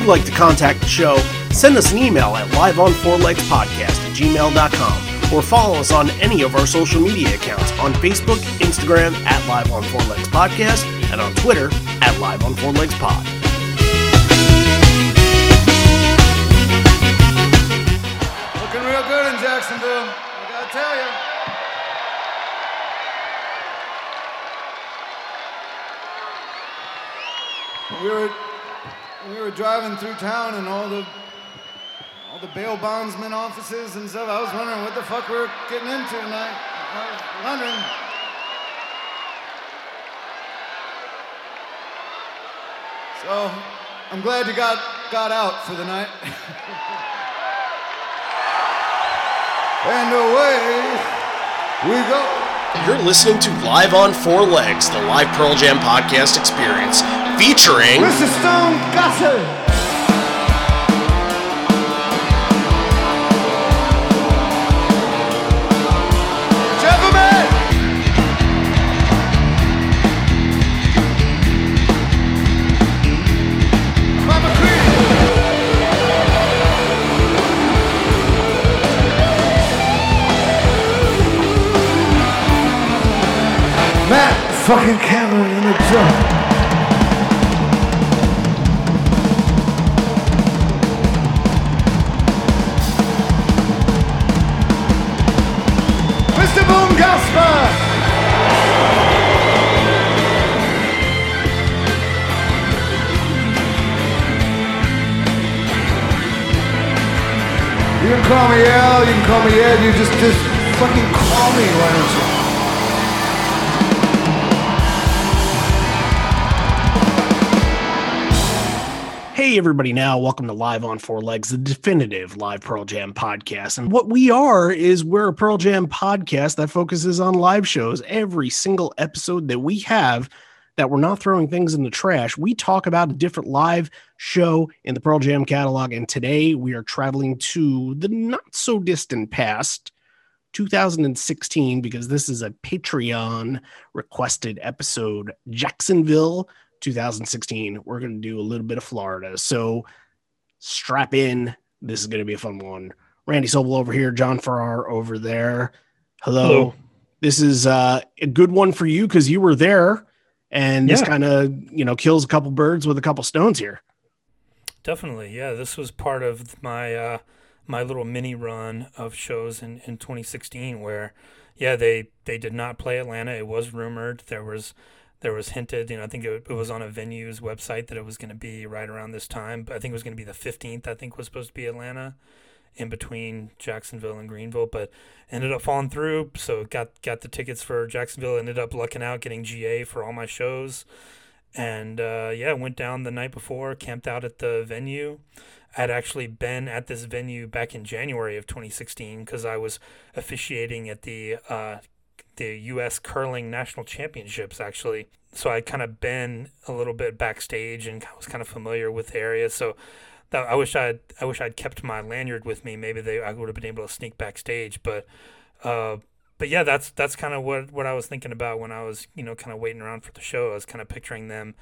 you'd like to contact the show, send us an email at liveonfourlegspodcast at gmail.com or follow us on any of our social media accounts on Facebook, Instagram at Live on Four Legs Podcast, and on Twitter at Live on Four Legs Pod. Looking real good in Jacksonville. I gotta tell you. We were we were driving through town and all the all the bail bondsman offices and stuff. I was wondering what the fuck we were getting into tonight. I was wondering. So I'm glad you got got out for the night. and away we go. You're listening to Live on Four Legs, the live Pearl Jam podcast experience, featuring. Stone fucking Cameron in the drum. Gasper! You can call me Al, you can call me Ed, you just, just fucking call me, why don't you? Hey, everybody, now welcome to Live on Four Legs, the definitive live Pearl Jam podcast. And what we are is we're a Pearl Jam podcast that focuses on live shows. Every single episode that we have that we're not throwing things in the trash, we talk about a different live show in the Pearl Jam catalog. And today we are traveling to the not so distant past. 2016 because this is a Patreon requested episode Jacksonville 2016. We're going to do a little bit of Florida. So strap in. This is going to be a fun one. Randy Sobel over here, John Farrar over there. Hello. Hello. This is uh, a good one for you because you were there, and this Yeah. kind of you know kills a couple birds with a couple stones here. Definitely, yeah. This was part of my uh, my little mini run of shows in, in 2016, where yeah, they they did not play Atlanta. It was rumored. There was there was hinted. You know, I think it, it was on a venue's website that it was going to be right around this time. But I think it was going to be the 15th. I think was supposed to be Atlanta, in between Jacksonville and Greenville, but ended up falling through. So got got the tickets for Jacksonville. Ended up lucking out, getting GA for all my shows and uh, yeah, went down the night before, camped out at the venue. I had actually been at this venue back in January of 2016 because I was officiating at the uh, the U.S. Curling National Championships actually. So I kind of been a little bit backstage and I was kind of familiar with the area. So that, I wish I'd I wish I'd kept my lanyard with me. Maybe they I would have been able to sneak backstage, but. Uh, but yeah, that's that's kind of what what I was thinking about when I was you know kind of waiting around for the show. I was kind of picturing them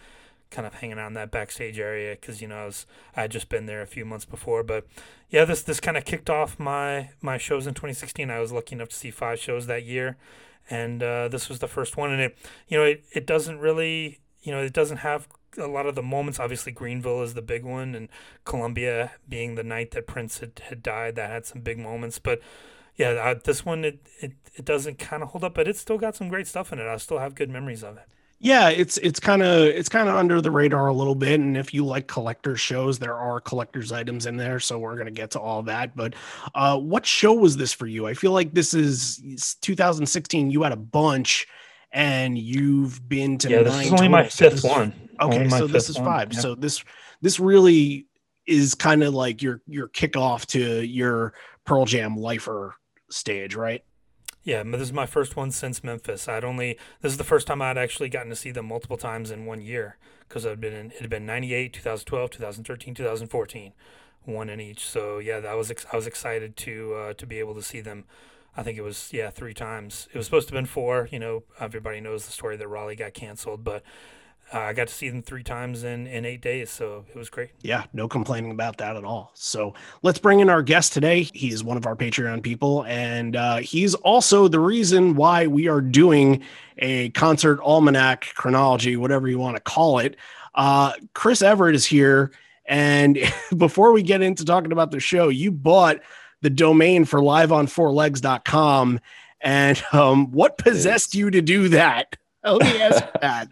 kind of hanging out in that backstage area because you know I was I had just been there a few months before. But yeah, this this kind of kicked off my my shows in 2016. I was lucky enough to see five shows that year, and uh, this was the first one. And it you know it, it doesn't really you know it doesn't have a lot of the moments. Obviously, Greenville is the big one, and Columbia being the night that Prince had, had died, that had some big moments. But yeah, uh, this one it, it it doesn't kind of hold up, but it's still got some great stuff in it. I still have good memories of it. Yeah, it's it's kind of it's kind of under the radar a little bit, and if you like collector shows, there are collector's items in there, so we're gonna get to all that. But uh, what show was this for you? I feel like this is 2016. You had a bunch, and you've been to Yeah, this is only my total, fifth one. Okay, Only so this is one, five. yeah. So this this really is kind of like your your kickoff to your Pearl Jam lifer stage, right? Yeah, this is my first one since Memphis. I'd only this is the first time I'd actually gotten to see them multiple times in one year because I'd been in, it had been 98, 2012, 2013, 2014, one in each. So yeah, that was I was excited to uh, to be able to see them. I think it was yeah three times. It was supposed to have been four. You know, everybody knows the story that Raleigh got canceled, but uh, I got to see them three times in, in eight days. So it was great. Yeah, no complaining about that at all. So let's bring in our guest today. He is one of our Patreon people, and uh, he's also the reason why we are doing a concert almanac chronology, whatever you want to call it. Uh, Chris Everett is here. And before we get into talking about the show, you bought the domain for liveon4legs.com. And um, what possessed you to do that? Let me ask that.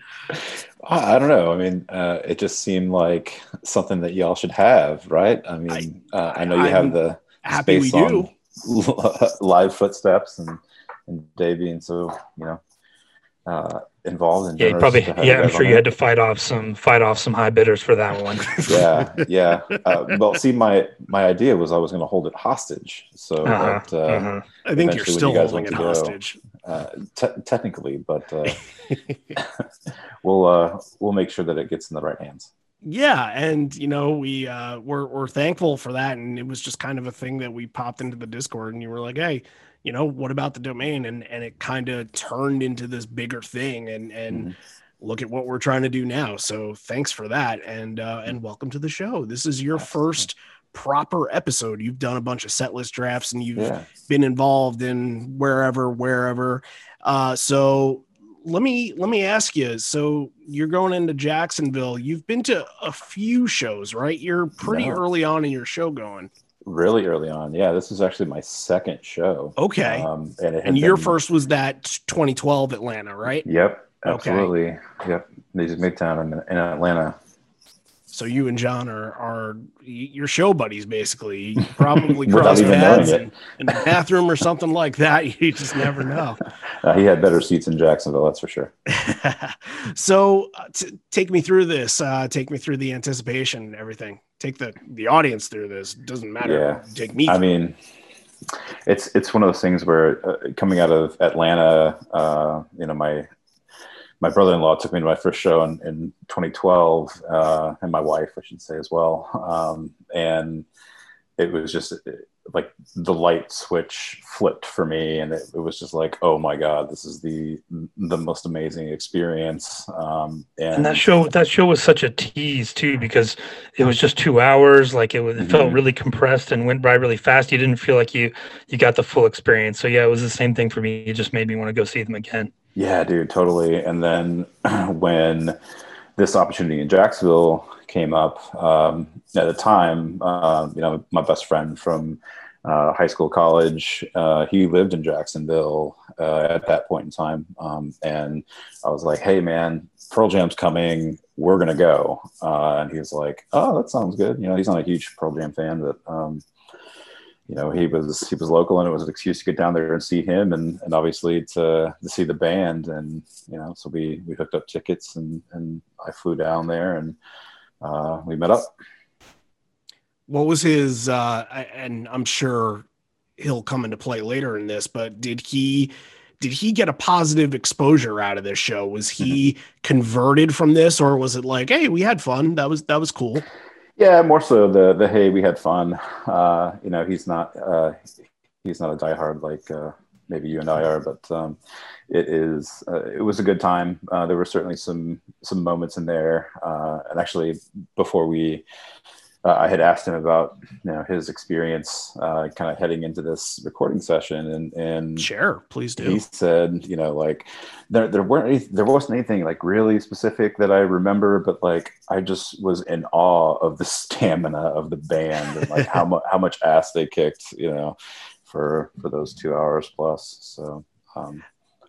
I don't know. I mean, uh, it just seemed like something that y'all should have, right? I mean, I, uh, I know you I'm have the happy we do. live footsteps and and Dave being so you know uh, involved in. Yeah, probably. Yeah, I'm sure you had to fight off some fight off some high bidders for that one. yeah, yeah. Uh, well, see, my my idea was I was going to hold it hostage. So uh-huh, that, uh, uh-huh. I think you're still you holding it go, hostage. Uh, te- technically, but uh, we'll uh, we'll make sure that it gets in the right hands. Yeah, and you know we uh, we're we're thankful for that, and it was just kind of a thing that we popped into the Discord, and you were like, "Hey, you know, what about the domain?" And and it kind of turned into this bigger thing, and and. Mm-hmm look at what we're trying to do now. So thanks for that, and uh, and welcome to the show. This is your first proper episode. You've done a bunch of set list drafts, and you've yeah. been involved in wherever, wherever. Uh, so let me let me ask you. So you're going into Jacksonville. You've been to a few shows, right? You're pretty no. early on in your show going. Really early on, yeah. This is actually my second show. Okay, um, and, and your first was that 2012 Atlanta, right? Yep, absolutely. Okay. Yep, they just Midtown in, in Atlanta. So you and John are are your show buddies basically. You probably cross paths in, in, the bathroom or something like that. You just never know. Uh, he had better seats in Jacksonville, that's for sure. so uh, t- take me through this. Uh, take me through the anticipation and everything. Take the the audience through this. Doesn't matter. Yeah. Take me. I mean, it's it's one of those things where uh, coming out of Atlanta, uh, you know, my my brother-in-law took me to my first show in, in 2012 uh, and my wife i should say as well. Um, and it was just like the light switch flipped for me and it, it, was just like oh my god this is the the most amazing experience. Um, and, and, that show that show was such a tease too because it was just two hours like it, was, it mm-hmm. felt really compressed and went by really fast. You didn't feel like you you got the full experience. So yeah it was the same thing for me. It just made me want to go see them again yeah, dude, totally. And then when this opportunity in Jacksonville came up, um, at the time, uh, you know, my best friend from uh, high school, college, uh, he lived in Jacksonville uh, at that point in time. Um, and I was like, hey, man, Pearl Jam's coming. We're to go. Uh, and he was like, oh, that sounds good. You know, he's not a huge Pearl Jam fan, but um, you know he was he was local and it was an excuse to get down there and see him and and obviously to to see the band and you know so we we hooked up tickets and and I flew down there and uh, we met up. What was his uh, and I'm sure he'll come into play later in this, but did he did he get a positive exposure out of this show? Was he converted from this or was it like, hey, we had fun. That was that was cool. Yeah, more so the the hey, we had fun. Uh, you know, he's not uh, he's not a diehard like uh, maybe you and I are, but um, it is uh, it was a good time. Uh, there were certainly some some moments in there, uh, and actually before we uh, I had asked him about you know his experience uh, kind of heading into this recording session, and and share, please do. He said, you know, like there there weren't any, there wasn't anything like really specific that I remember, but like I just was in awe of the stamina of the band and like how much how much ass they kicked, you know, for for those two hours plus. So. Um,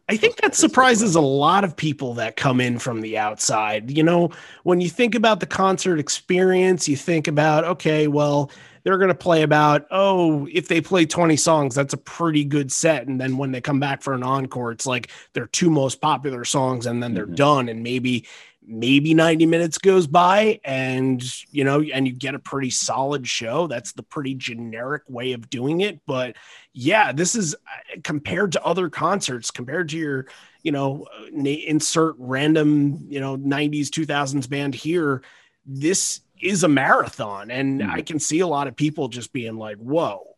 I think that surprises a lot of people that come in from the outside. You know, when you think about the concert experience, you think about, okay, well, they're going to play about, oh, if they play 20 songs, that's a pretty good set. And then when they come back for an encore, it's like their two most popular songs and then they're mm-hmm. done. And maybe maybe 90 minutes goes by and you know and you get a pretty solid show. That's the pretty generic way of doing it. But yeah this is uh, compared to other concerts compared to your you know insert random you know 90s 2000s band here this is a marathon. And mm. i can see a lot of people just being like whoa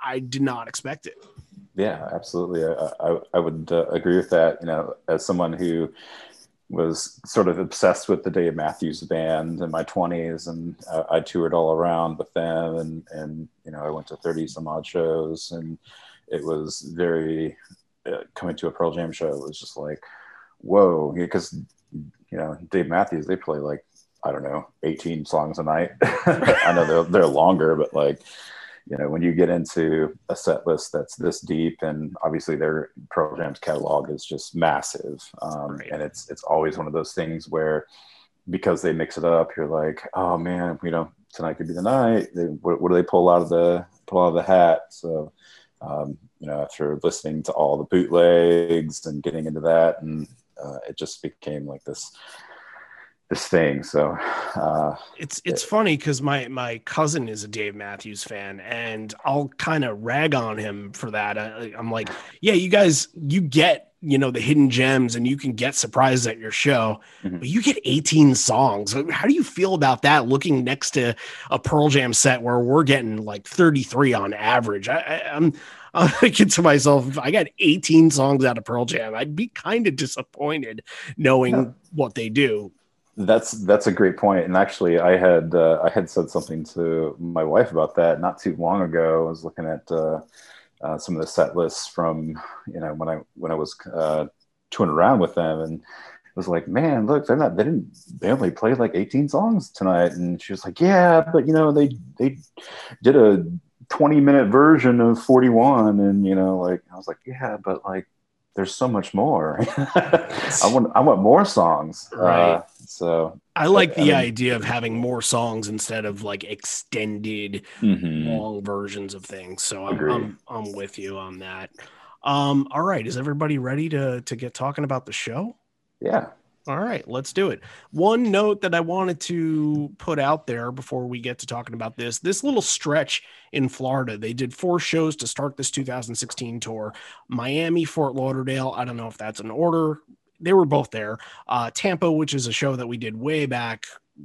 i, I did not expect it. Yeah absolutely. I, I, I would uh, agree with that you know as someone who was sort of obsessed with the Dave Matthews Band in my 20s, and uh, I toured all around with them, and and you know I went to 30 some odd shows, and it was very uh, coming to a Pearl Jam show. It was just like, whoa, because you know Dave Matthews they play like I don't know 18 songs a night. I know they're they're longer, but like you know when you get into a set list that's this deep and obviously their Jam's catalog is just massive um, right. and it's it's always one of those things where because they mix it up you're like oh man you know tonight could be the night they, what, what, do they pull out of the pull out of the hat so um, you know after listening to all the bootlegs and getting into that and uh, it just became like this this thing. So uh, it's it's it, funny because my my cousin is a Dave Matthews fan, and I'll kind of rag on him for that. I, I'm like, yeah, you guys, you get you know the hidden gems, and you can get surprises at your show, mm-hmm. but you get 18 songs. How do you feel about that? Looking next to a Pearl Jam set where we're getting like 33 on average. I, I, I'm I'm thinking to myself, if I got 18 songs out of Pearl Jam, I'd be kind of disappointed knowing yeah. what they do. That's that's a great point. And actually, I had uh, I had said something to my wife about that not too long ago. I was looking at uh, uh, some of the set lists from you know when I when I was uh, touring around with them, and it was like, man, look, they're not they didn't they only played like 18 songs tonight. And she was like, yeah, but you know they they did a 20 minute version of 41, and you know like I was like, yeah, but like there's so much more. I want I want more songs. Uh, right. Uh, so I like the I mean, idea of having more songs instead of like extended mm-hmm. long versions of things. So I'm, I'm, I'm with you on that. Um, all right, is everybody ready to to get talking about the show? Yeah. All right, let's do it. One note that I wanted to put out there before we get to talking about this this little stretch in Florida, they did four shows to start this 2016 tour Miami, Fort Lauderdale. I don't know if that's an order. They were both there. Uh, Tampa, which is a show that we did way back,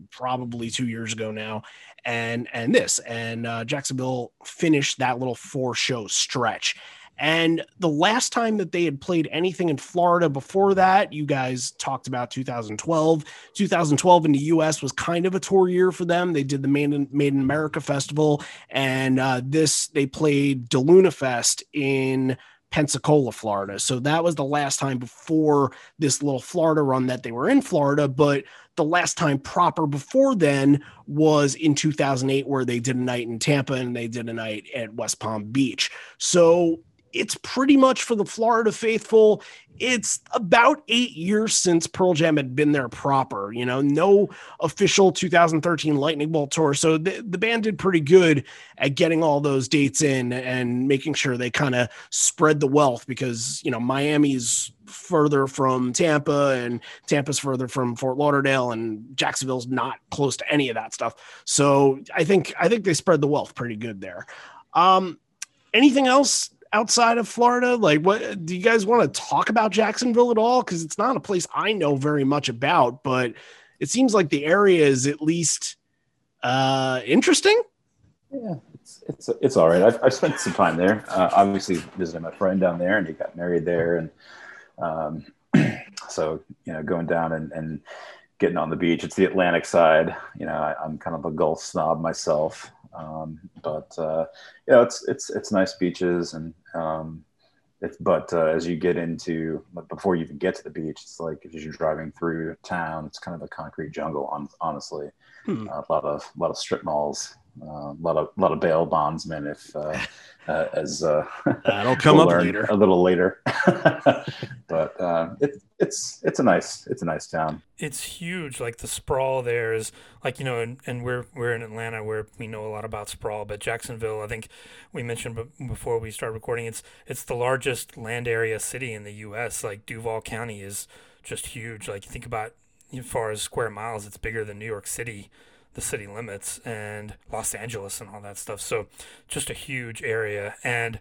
probably two years ago now, and and this and uh, Jacksonville finished that little four show stretch. And the last time that they had played anything in Florida before that, you guys talked about 2012. 2012 in the US was kind of a tour year for them. They did the Made in, Made in America Festival, and uh, this they played DeLuna Fest in Pensacola, Florida. So that was the last time before this little Florida run that they were in Florida. But the last time proper before then was in 2008, where they did a night in Tampa and they did a night at West Palm Beach. So it's pretty much for the Florida faithful. It's about eight years since Pearl Jam had been there proper, you know, no official 2013 Lightning Bolt tour. So the, the band did pretty good at getting all those dates in and making sure they kind of spread the wealth because, you know, Miami's further from Tampa and Tampa's further from Fort Lauderdale and Jacksonville's not close to any of that stuff. So I think, I think they spread the wealth pretty good there. Um, anything else outside of Florida? Like, what do you guys want to talk about Jacksonville at all? Because it's not a place I know very much about, but it seems like the area is at least uh, interesting. Yeah, it's it's it's all right. I've, I've spent some time there. Uh, obviously, visiting my friend down there, and he got married there, and um, so you know, going down and and getting on the beach. It's the Atlantic side. You know, I, am kind of a Gulf snob myself. Um, but uh, yeah, it's it's it's nice beaches and um, it's but uh, as you get into before you even get to the beach, it's like if you're driving through town, it's kind of a concrete jungle. On honestly, hmm. uh, a lot of a lot of strip malls, uh, a lot of a lot of bail bondsmen. If uh, uh, as uh, that'll come we'll up later, a little later. but uh, it, it's it's a nice it's a nice town. It's huge. Like the sprawl there is like you know, and, and we're we're in Atlanta where we know a lot about sprawl, but Jacksonville, I think we mentioned before we start recording, it's it's the largest land area city in the U.S. Like Duval County is just huge. Like you think about as far as square miles, it's bigger than New York City the city limits and Los Angeles and all that stuff. So just a huge area. And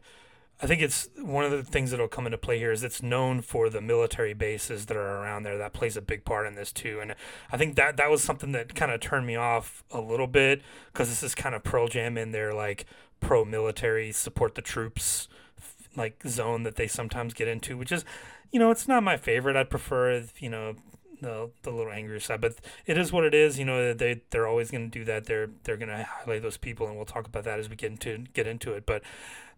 I think it's one of the things that'll come into play here is it's known for the military bases that are around there. That plays a big part in this too. And I think that that was something that kind of turned me off a little bit because this is kind of Pearl Jam in their like pro military support the troops like zone that they sometimes get into, which is, you know, it's not my favorite. I'd prefer, you know, the the little angrier side. But it is what it is. You know, they they're always going to do that. They're they're going to highlight those people, and we'll talk about that as we get into get into it. But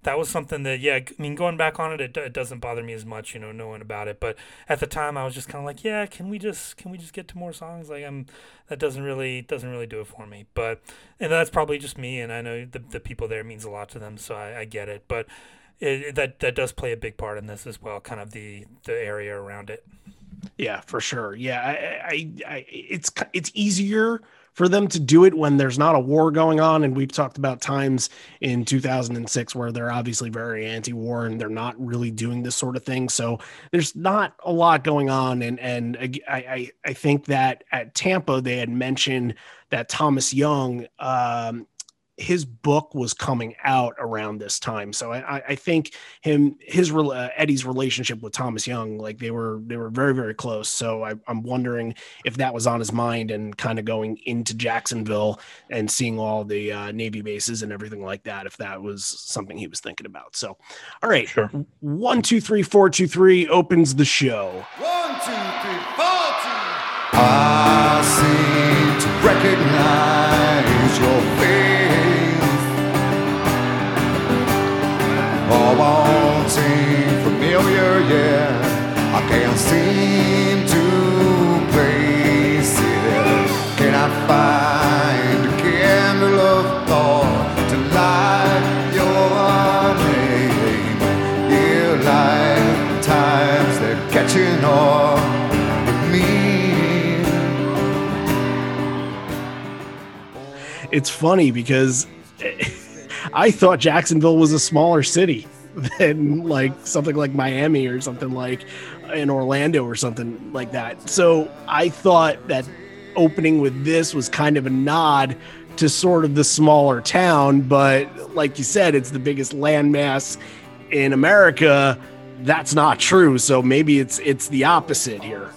that was something that yeah, I mean, going back on it, it, it doesn't bother me as much. You know, knowing about it. But at the time, I was just kind of like, yeah, can we just can we just get to more songs? Like I'm that doesn't really doesn't really do it for me. But and that's probably just me, and I know the the people there means a lot to them, so I, I get it. But it, that that does play a big part in this as well, kind of the the area around it. Yeah, for sure. Yeah, I, I, I, it's it's easier for them to do it when there's not a war going on, and we've talked about times in 2006 where they're obviously very anti-war and they're not really doing this sort of thing. So there's not a lot going on, and and I I, I think that at Tampa they had mentioned that Thomas Young um, his book was coming out around this time, so I, I think him his uh, Eddie's relationship with Thomas Young, like they were they were very very close. So I, I'm wondering if that was on his mind and kind of going into Jacksonville and seeing all the uh, Navy bases and everything like that, if that was something he was thinking about. So, all right, sure. One two three four two three opens the show. One two three four two. I seem to recognize your It's funny because. I thought Jacksonville was a smaller city than like something like Miami or something like in Orlando or something like that. So I thought that opening with this was kind of a nod to sort of the smaller town, but like you said, it's the biggest landmass in America. That's not true. So maybe it's it's the opposite here.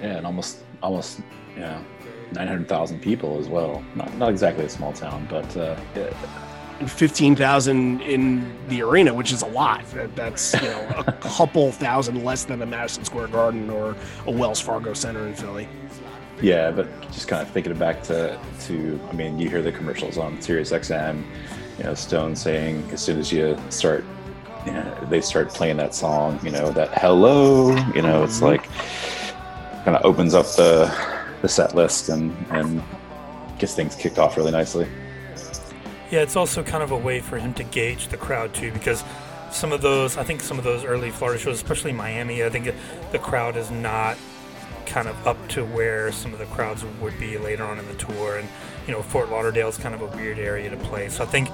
Yeah, and almost almost yeah 900,000 people as well. Not, not exactly a small town, but uh, 15,000 in the arena, which is a lot. That's you know a couple thousand less than a Madison Square Garden or a Wells Fargo Center in Philly. Yeah, but just kind of thinking back to to I mean, you hear the commercials on Sirius XM, you know, Stone saying as soon as you start, you know, they start playing that song, you know, that hello, you know, it's mm-hmm. like kind of opens up the the set list and and gets things kicked off really nicely. Yeah, it's also kind of a way for him to gauge the crowd too, because some of those, I think some of those early Florida shows, especially Miami, I think the crowd is not kind of up to where some of the crowds would be later on in the tour, and you know Fort Lauderdale is kind of a weird area to play, so I think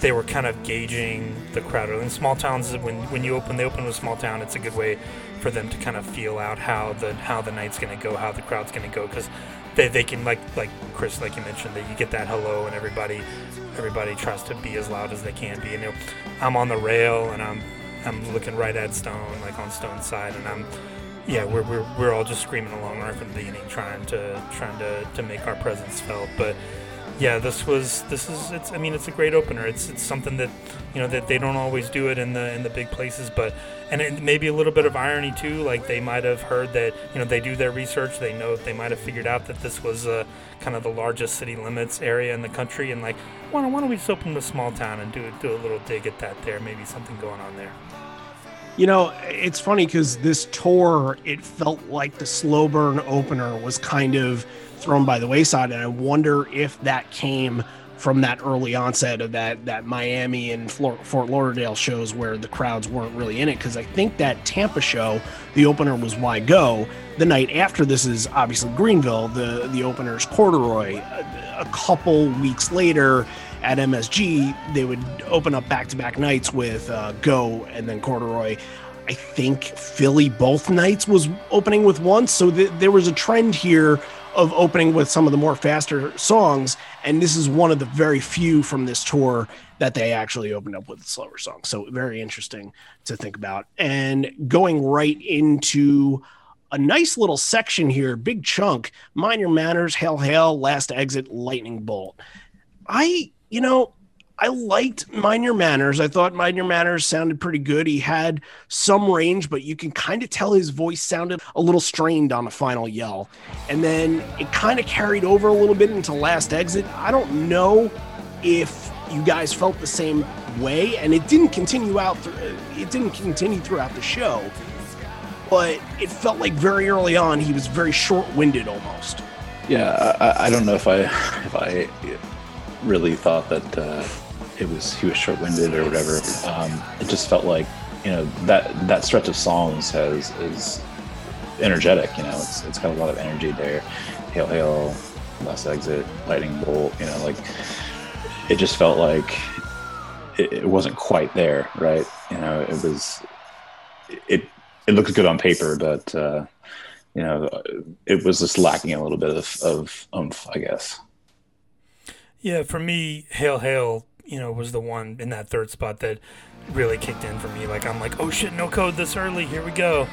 they were kind of gauging the crowd. In small towns, when when you open, they open a small town. It's a good way for them to kind of feel out how the how the night's going to go, how the crowd's going to go, because they, they can like like Chris, like you mentioned, that you get that hello and everybody everybody tries to be as loud as they can be. And you know, I'm on the rail and I'm I'm looking right at Stone, like on Stone's side, and I'm yeah, we're, we're, we're all just screaming along right from the beginning, trying to trying to, to make our presence felt. But yeah, this was this is it's I mean it's a great opener. It's it's something that you know that they don't always do it in the in the big places, but and it may be a little bit of irony too. Like they might have heard that you know they do their research, they know they might have figured out that this was uh, kind of the largest city limits area in the country, and like why don't, why don't we just open a small town and do do a little dig at that there? Maybe something going on there. You know, it's funny because this tour, it felt like the slow burn opener was kind of thrown by the wayside. And I wonder if that came from that early onset of that that Miami and Fort Lauderdale shows where the crowds weren't really in it because I think that Tampa show the opener was Why Go the night after this is obviously Greenville the the opener's Corduroy a, a couple weeks later at MSG they would open up back to back nights with uh, Go and then Corduroy I think Philly both nights was opening with once so th- there was a trend here of opening with some of the more faster songs. And this is one of the very few from this tour that they actually opened up with slower songs. So very interesting to think about. And going right into a nice little section here, big chunk, Mind Your Manners, Hail Hail, Last Exit, Lightning Bolt. I, you know, I liked Mind Your Manners. I thought Mind Your Manners sounded pretty good. He had some range, but you can kind of tell his voice sounded a little strained on the final yell. And then it kind of carried over a little bit into Last Exit. I don't know if you guys felt the same way, and it didn't continue out. Th- it didn't continue throughout the show, but it felt like very early on he was very short-winded almost. Yeah, I, I don't know if I if I really thought that uh, it was he was short-winded or whatever. Um, it just felt like you know that that stretch of songs has is energetic. You know, it's it's got a lot of energy there. Hail, hail, last exit, lightning bolt. You know, like it just felt like it, it wasn't quite there, right? You know, it was it it looked good on paper, but uh, you know, it was just lacking a little bit of, of I guess. Yeah, for me, Hail Hail, you know, was the one in that third spot that really kicked in for me. Like I'm like, oh shit, no code this early. Here we go.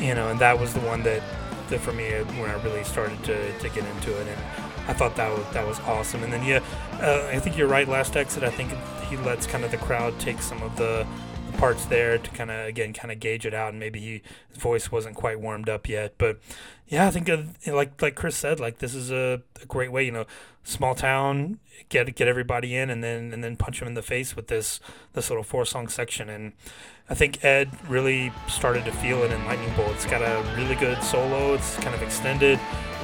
You know, and that was the one that, that for me when I really started to, to get into it, and I thought that was that was awesome. And then yeah, uh, I think you're right. Last exit, I think he lets kind of the crowd take some of the parts there to kind of again kind of gauge it out and maybe he, his voice wasn't quite warmed up yet but yeah i think uh, like like chris said like this is a, a, great way you know small town get get everybody in and then and then punch them in the face with this this little four song section. And i think ed really started to feel it in lightning bolt. It's got a really good solo. It's kind of extended.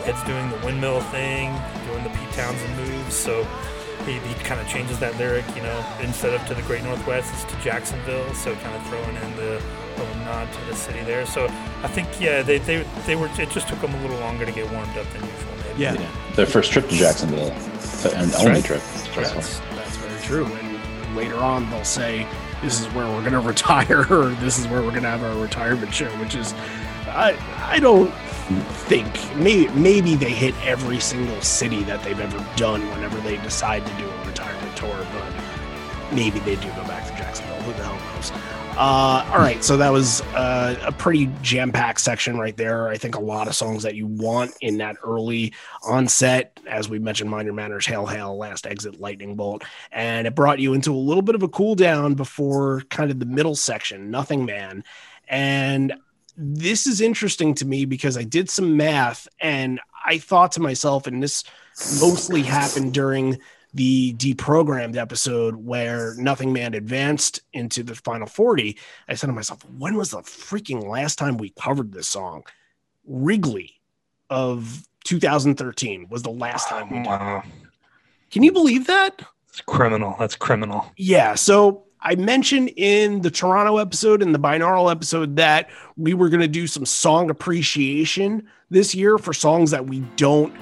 Ed's doing the windmill thing doing the pete townshend moves. So he, he kind of changes that lyric, you know, instead of to the Great Northwest, it's to Jacksonville. So kind of throwing in the little nod to the city there. So I think yeah, they they, they were. It just took them a little longer to get warmed up than usual. Maybe. Yeah. yeah. their first trip to Jacksonville, and only right. trip. That's, that's very true. And later on, they'll say this is where we're going to retire, or this is where we're going to have our retirement show, which is I I don't think maybe maybe they hit every single city that they've ever done whenever they decide to do a retirement tour, but maybe they do go back to Jacksonville. Who the hell knows? Uh, all right, so that was uh, a pretty jam-packed section right there. I think a lot of songs that you want in that early onset, as we mentioned, Mind Your Manners, Hail Hail, Last Exit, Lightning Bolt, and it brought you into a little bit of a cool down before kind of the middle section, Nothing Man, and this is interesting to me because I did some math and I thought to myself, and this mostly happened during the deprogrammed episode where Nothing Man advanced into the final 40. I said to myself, when was the freaking last time we covered this song? Wrigley of 2013 was the last time we did. Wow. Can you believe that? It's criminal. That's criminal. Yeah. So I mentioned in the Toronto episode and the binaural episode that we were going to do some song appreciation this year for songs that we don't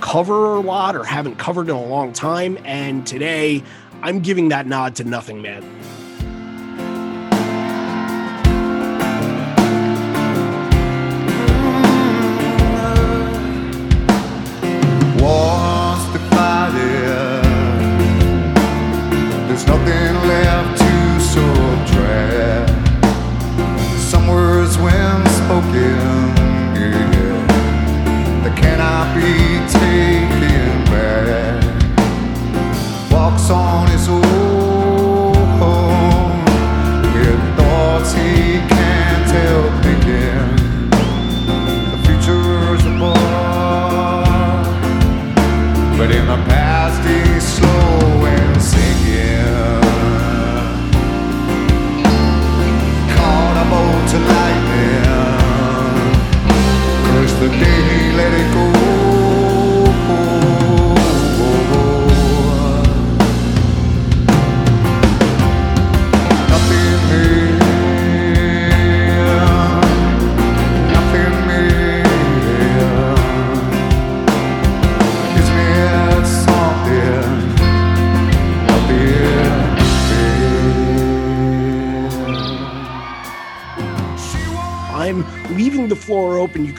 cover a lot or haven't covered in a long time. And today I'm giving that nod to Nothing Man. again. Yeah. There cannot be.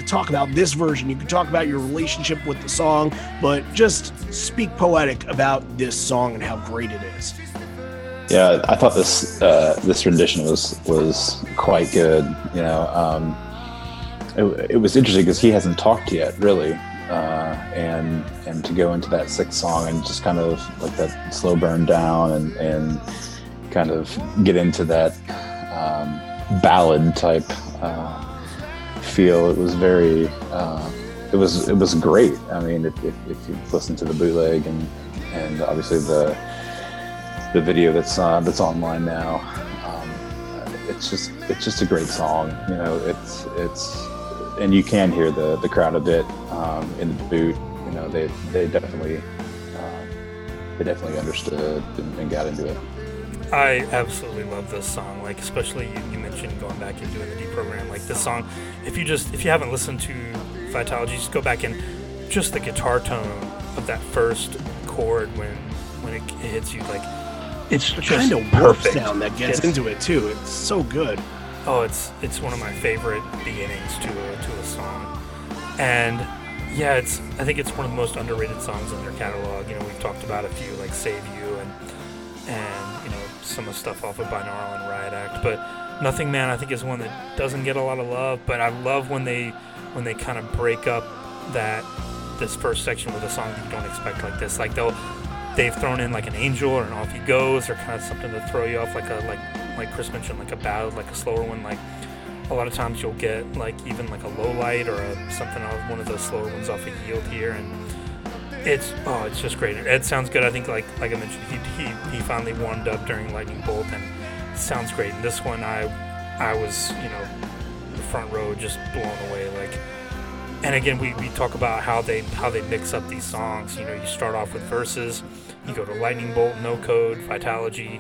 Talk about this version. You could talk about your relationship with the song, but just speak poetic about this song and how great it is. Yeah, I thought this uh, this rendition was was quite good. You know, um, it, it was interesting because he hasn't talked yet, really. uh, and and to go into that sixth song and just kind of like that slow burn down and and kind of get into that um, ballad type uh, feel. It was very, uh, it was it was great. I mean, if, if, if, you listen to the bootleg and and obviously the the video that's uh, that's online now, um, it's just it's just a great song. You know, it's it's and you can hear the the crowd a bit um, in the boot. You know, they they definitely uh, they definitely understood and, and got into it. I absolutely love this song. Like, especially you, you, mentioned going back and doing the deprogram. Like this song, if you just if you haven't listened to Vitalogy, just go back and just the guitar tone of that first chord when when it, it hits you, like it's just kind of perfect sound that gets it's, into it too. It's so good. Oh, it's it's one of my favorite beginnings to a to a song, and yeah, it's I think it's one of the most underrated songs in their catalog. You know, we've talked about a few like "Save You" and and you know some of the stuff off of Binaural and Riot Act, but Nothing Man I think is one that doesn't get a lot of love. But I love when they when they kind of break up that this first section with a song that you don't expect like this. Like they'll they've thrown in like an angel or an off he goes or kind of something to throw you off like a like like Chris mentioned like a ballad like a slower one like a lot of times you'll get like even like a low light or a, something off one of those slower ones off a yield here and it's oh, it's just great. Ed sounds good. I think like like I mentioned, he he, he finally warmed up during Lightning Bolt and sounds great. And this one, I I was you know the front row just blown away. Like, and again, we, we talk about how they how they mix up these songs. You know, you start off with verses, you go to Lightning Bolt, No Code, Vitalogy,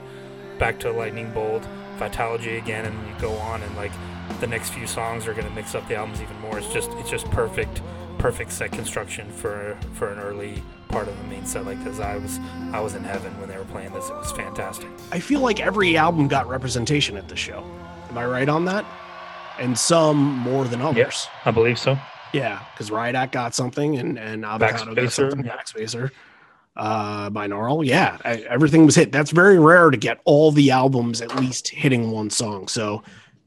back to Lightning Bolt, Vitalogy again, and you go on and like the next few songs are going to mix up the albums even more. It's just it's just perfect perfect set construction for for an early part of the main set like this. I was I was in heaven when they were playing this. It was fantastic. I feel like every album got representation at the show. Am I right on that? And some more than others. Yes, I believe so. Yeah, because Riot Act got something, and and Avocado got something. Backspacer, uh, binaural. Yeah, I, everything was hit. That's very rare to get all the albums at least hitting one song. So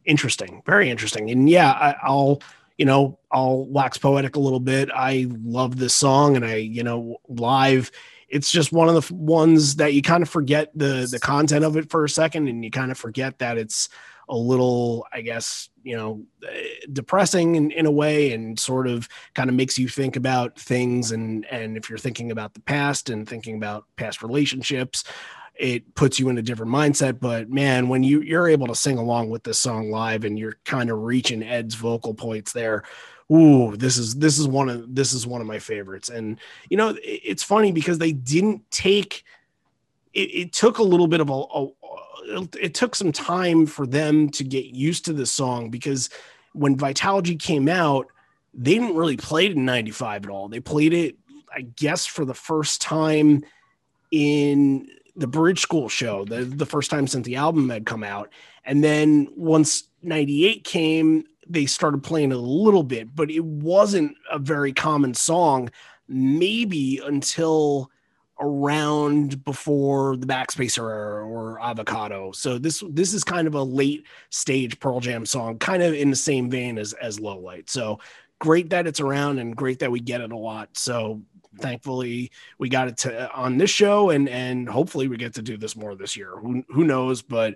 interesting, very interesting. And yeah, I, I'll you know, I'll wax poetic a little bit. I love this song, and I, you know, live. It's just one of the ones that you kind of forget the the content of it for a second, and you kind of forget that it's a little, I guess, you know, eh, depressing in, in a way, and sort of kind of makes you think about things. And and if you're thinking about the past and thinking about past relationships, it puts you in a different mindset. But man, when you you're able to sing along with this song live and you're kind of reaching Ed's vocal points there, ooh, this is this is one of this is one of my favorites. And you know, it, it's funny because they didn't take it, it took a little bit of a, a it took some time for them to get used to this song because when Vitalogy came out, they didn't really play it in 95 at all. They played it, I guess, for the first time in the Bridge School show, the, the first time since the album had come out. And then once 98 came, they started playing a little bit, but it wasn't a very common song, maybe until around before the backspacer or, or avocado. So this this is kind of a late stage pearl jam song kind of in the same vein as as low light. So great that it's around and great that we get it a lot. So thankfully we got it to, on this show and and hopefully we get to do this more this year who, who knows but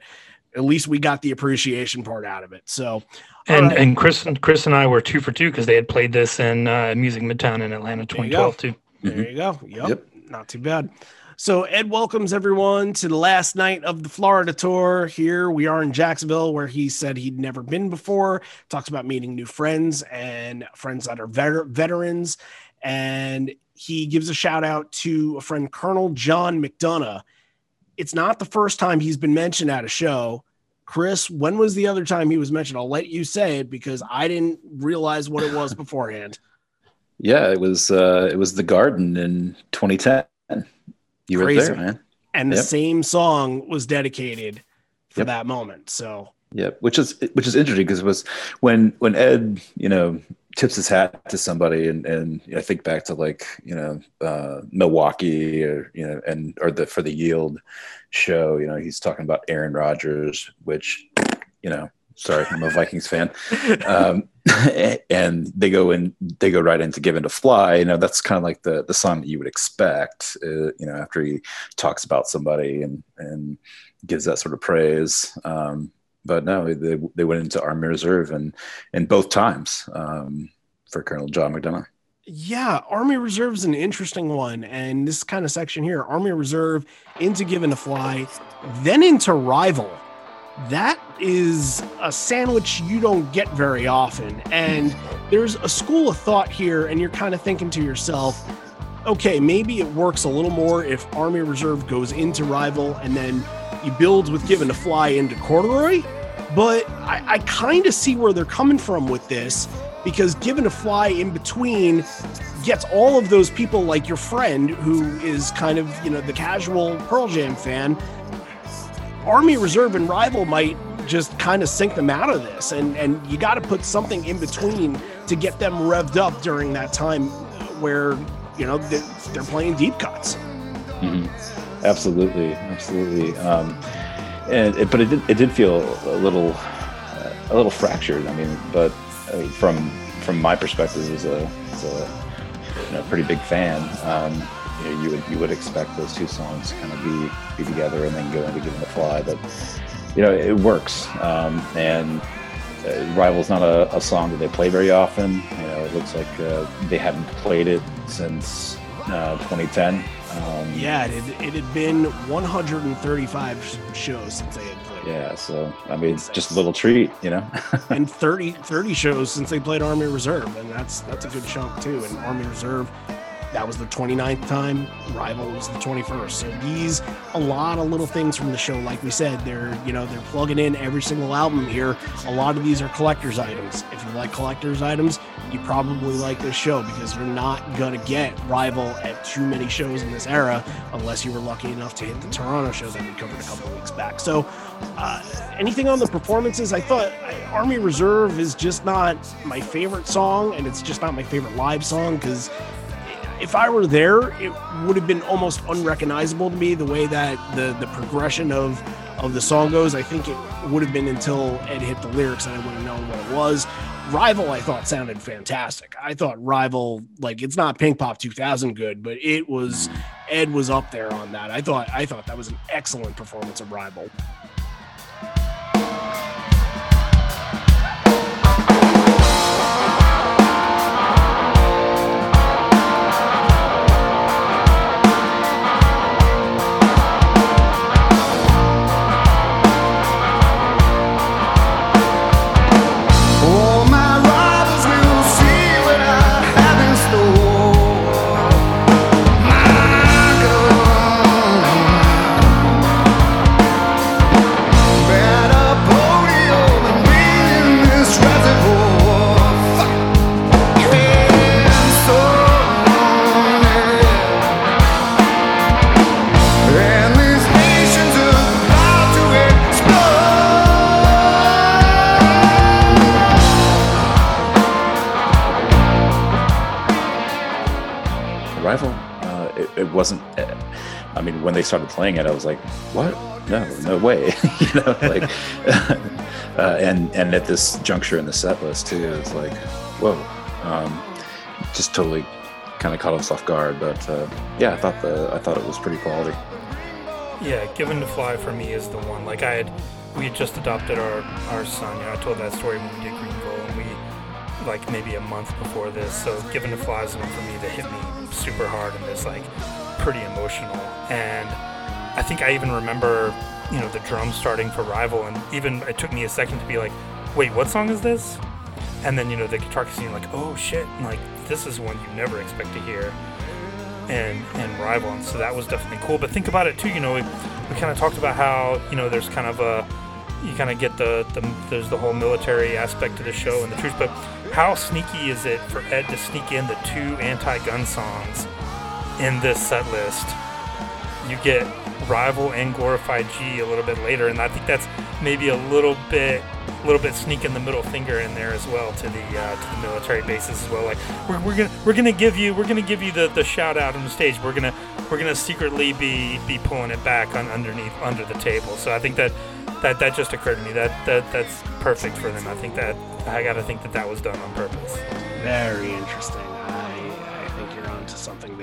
at least we got the appreciation part out of it so and right. and chris and chris and i were two for two because they had played this in uh, music midtown in atlanta 2012 too there mm-hmm. you go yep. yep not too bad so Ed welcomes everyone to the last night of the Florida tour. Here we are in Jacksonville, where he said he'd never been before. Talks about meeting new friends and friends that are vet- veterans, and he gives a shout out to a friend, Colonel John McDonough. It's not the first time he's been mentioned at a show. Chris, when was the other time he was mentioned? I'll let you say it because I didn't realize what it was beforehand. Yeah, it was uh it was the garden in 2010. You Crazy. were there, man. And the yep. same song was dedicated for yep. that moment. So yeah, which is which is interesting because it was when when Ed, you know, tips his hat to somebody and and I think back to like you know uh, Milwaukee or you know and or the for the Yield show you know he's talking about Aaron Rodgers which you know Sorry, I'm a Vikings fan. Um, and they go in, they go right into "Given to Fly." You know, that's kind of like the the song that you would expect. Uh, you know, after he talks about somebody and and gives that sort of praise. Um, but no, they they went into Army Reserve and and both times um, for Colonel John McDonough. Yeah, Army Reserve is an interesting one. And this kind of section here Army Reserve into Given to Fly, then into Rival. That is a sandwich you don't get very often. And there's a school of thought here, and you're kind of thinking to yourself, okay, maybe it works a little more if Army Reserve goes into Rival and then you build with Given to Fly into Corduroy. But I, I kind of see where they're coming from with this because Given to Fly in between gets all of those people like your friend who is kind of, you know, the casual Pearl Jam fan. Army Reserve and Rival might just kind of sink them out of this. And, and you got to put something in between to get them revved up during that time where, you know, they're, they're playing deep cuts. Mm-hmm. Absolutely. Absolutely. Um, and it, but it did, it did feel a little, uh, a little fractured. I mean, but uh, from from my perspective as a, as a you know, pretty big fan, um, you, know, you, would you would expect those two songs to kind of be be together and then go into "Given to Fly," but you know it works. Um, and uh, "Rival's" not a, a, song that they play very often. You know, it looks like uh, they haven't played it since uh, 2010. Um, yeah, it, it had been 135 shows since they had played. yeah, so I mean, it's just a little treat, you know. and 30, 30 shows since they played Army Reserve, and that's that's a good chunk too. And Army Reserve that was the 29th time. Rival was the 21st. So these, a lot of little things from the show. Like we said, they're, you know, they're plugging in every single album here. A lot of these are collector's items. If you like collector's items, you probably like this show because you're not to get Rival at too many shows in this era unless you were lucky enough to hit the Toronto show that we covered a couple weeks back. So uh, anything on the performances, I thought Army Reserve is just not my favorite song and it's just not my favorite live song because if I were there, it would have been almost unrecognizable to me the way that the the progression of of the song goes. I think it would have been until Ed hit the lyrics and I would have known what it was. Rival, I thought sounded fantastic. I thought Rival, like it's not Pinkpop 2000 good, but it was Ed was up there on that. I thought I thought that was an excellent performance of Rival. Wasn't. Uh, I mean, when they started playing it, I was like, "What? No, no way!" you know, like, uh, and and at this juncture in the set list too, it's like, whoa, um, just totally kind of caught us off guard. But uh, yeah, I thought the I thought it was pretty quality. Yeah, Given to Fly for me is the one. Like I had, we had just adopted our our son. You know, I told that story when we did Greenville, and we like maybe a month before this. So Given to Fly is the one for me that hit me super hard And it's like pretty emotional. And I think I even remember, you know, the drums starting for Rival, and even it took me a second to be like, wait, what song is this? And then, you know, the guitar scene, like, oh shit, and like, this is one you never expect to hear And, in Rival. And so that was definitely cool. But think about it too, you know, we, we kind of talked about how, you know, there's kind of a, you kind of get the, the there's the whole military aspect to the show and the truth, but how sneaky is it for Ed to sneak in the two anti-gun songs in this set list. You get Rival and Glorified G a little bit later, and I think that's maybe a little bit a little bit sneaking the middle finger in there as well to the uh, to the military bases as well. Like we're, we're gonna we're gonna give you we're gonna give you the, the shout out on the stage. We're gonna we're gonna secretly be be pulling it back on underneath under the table. So I think that that that just occurred to me that that that's perfect for them. I think that I gotta think that that was done on purpose. Very interesting.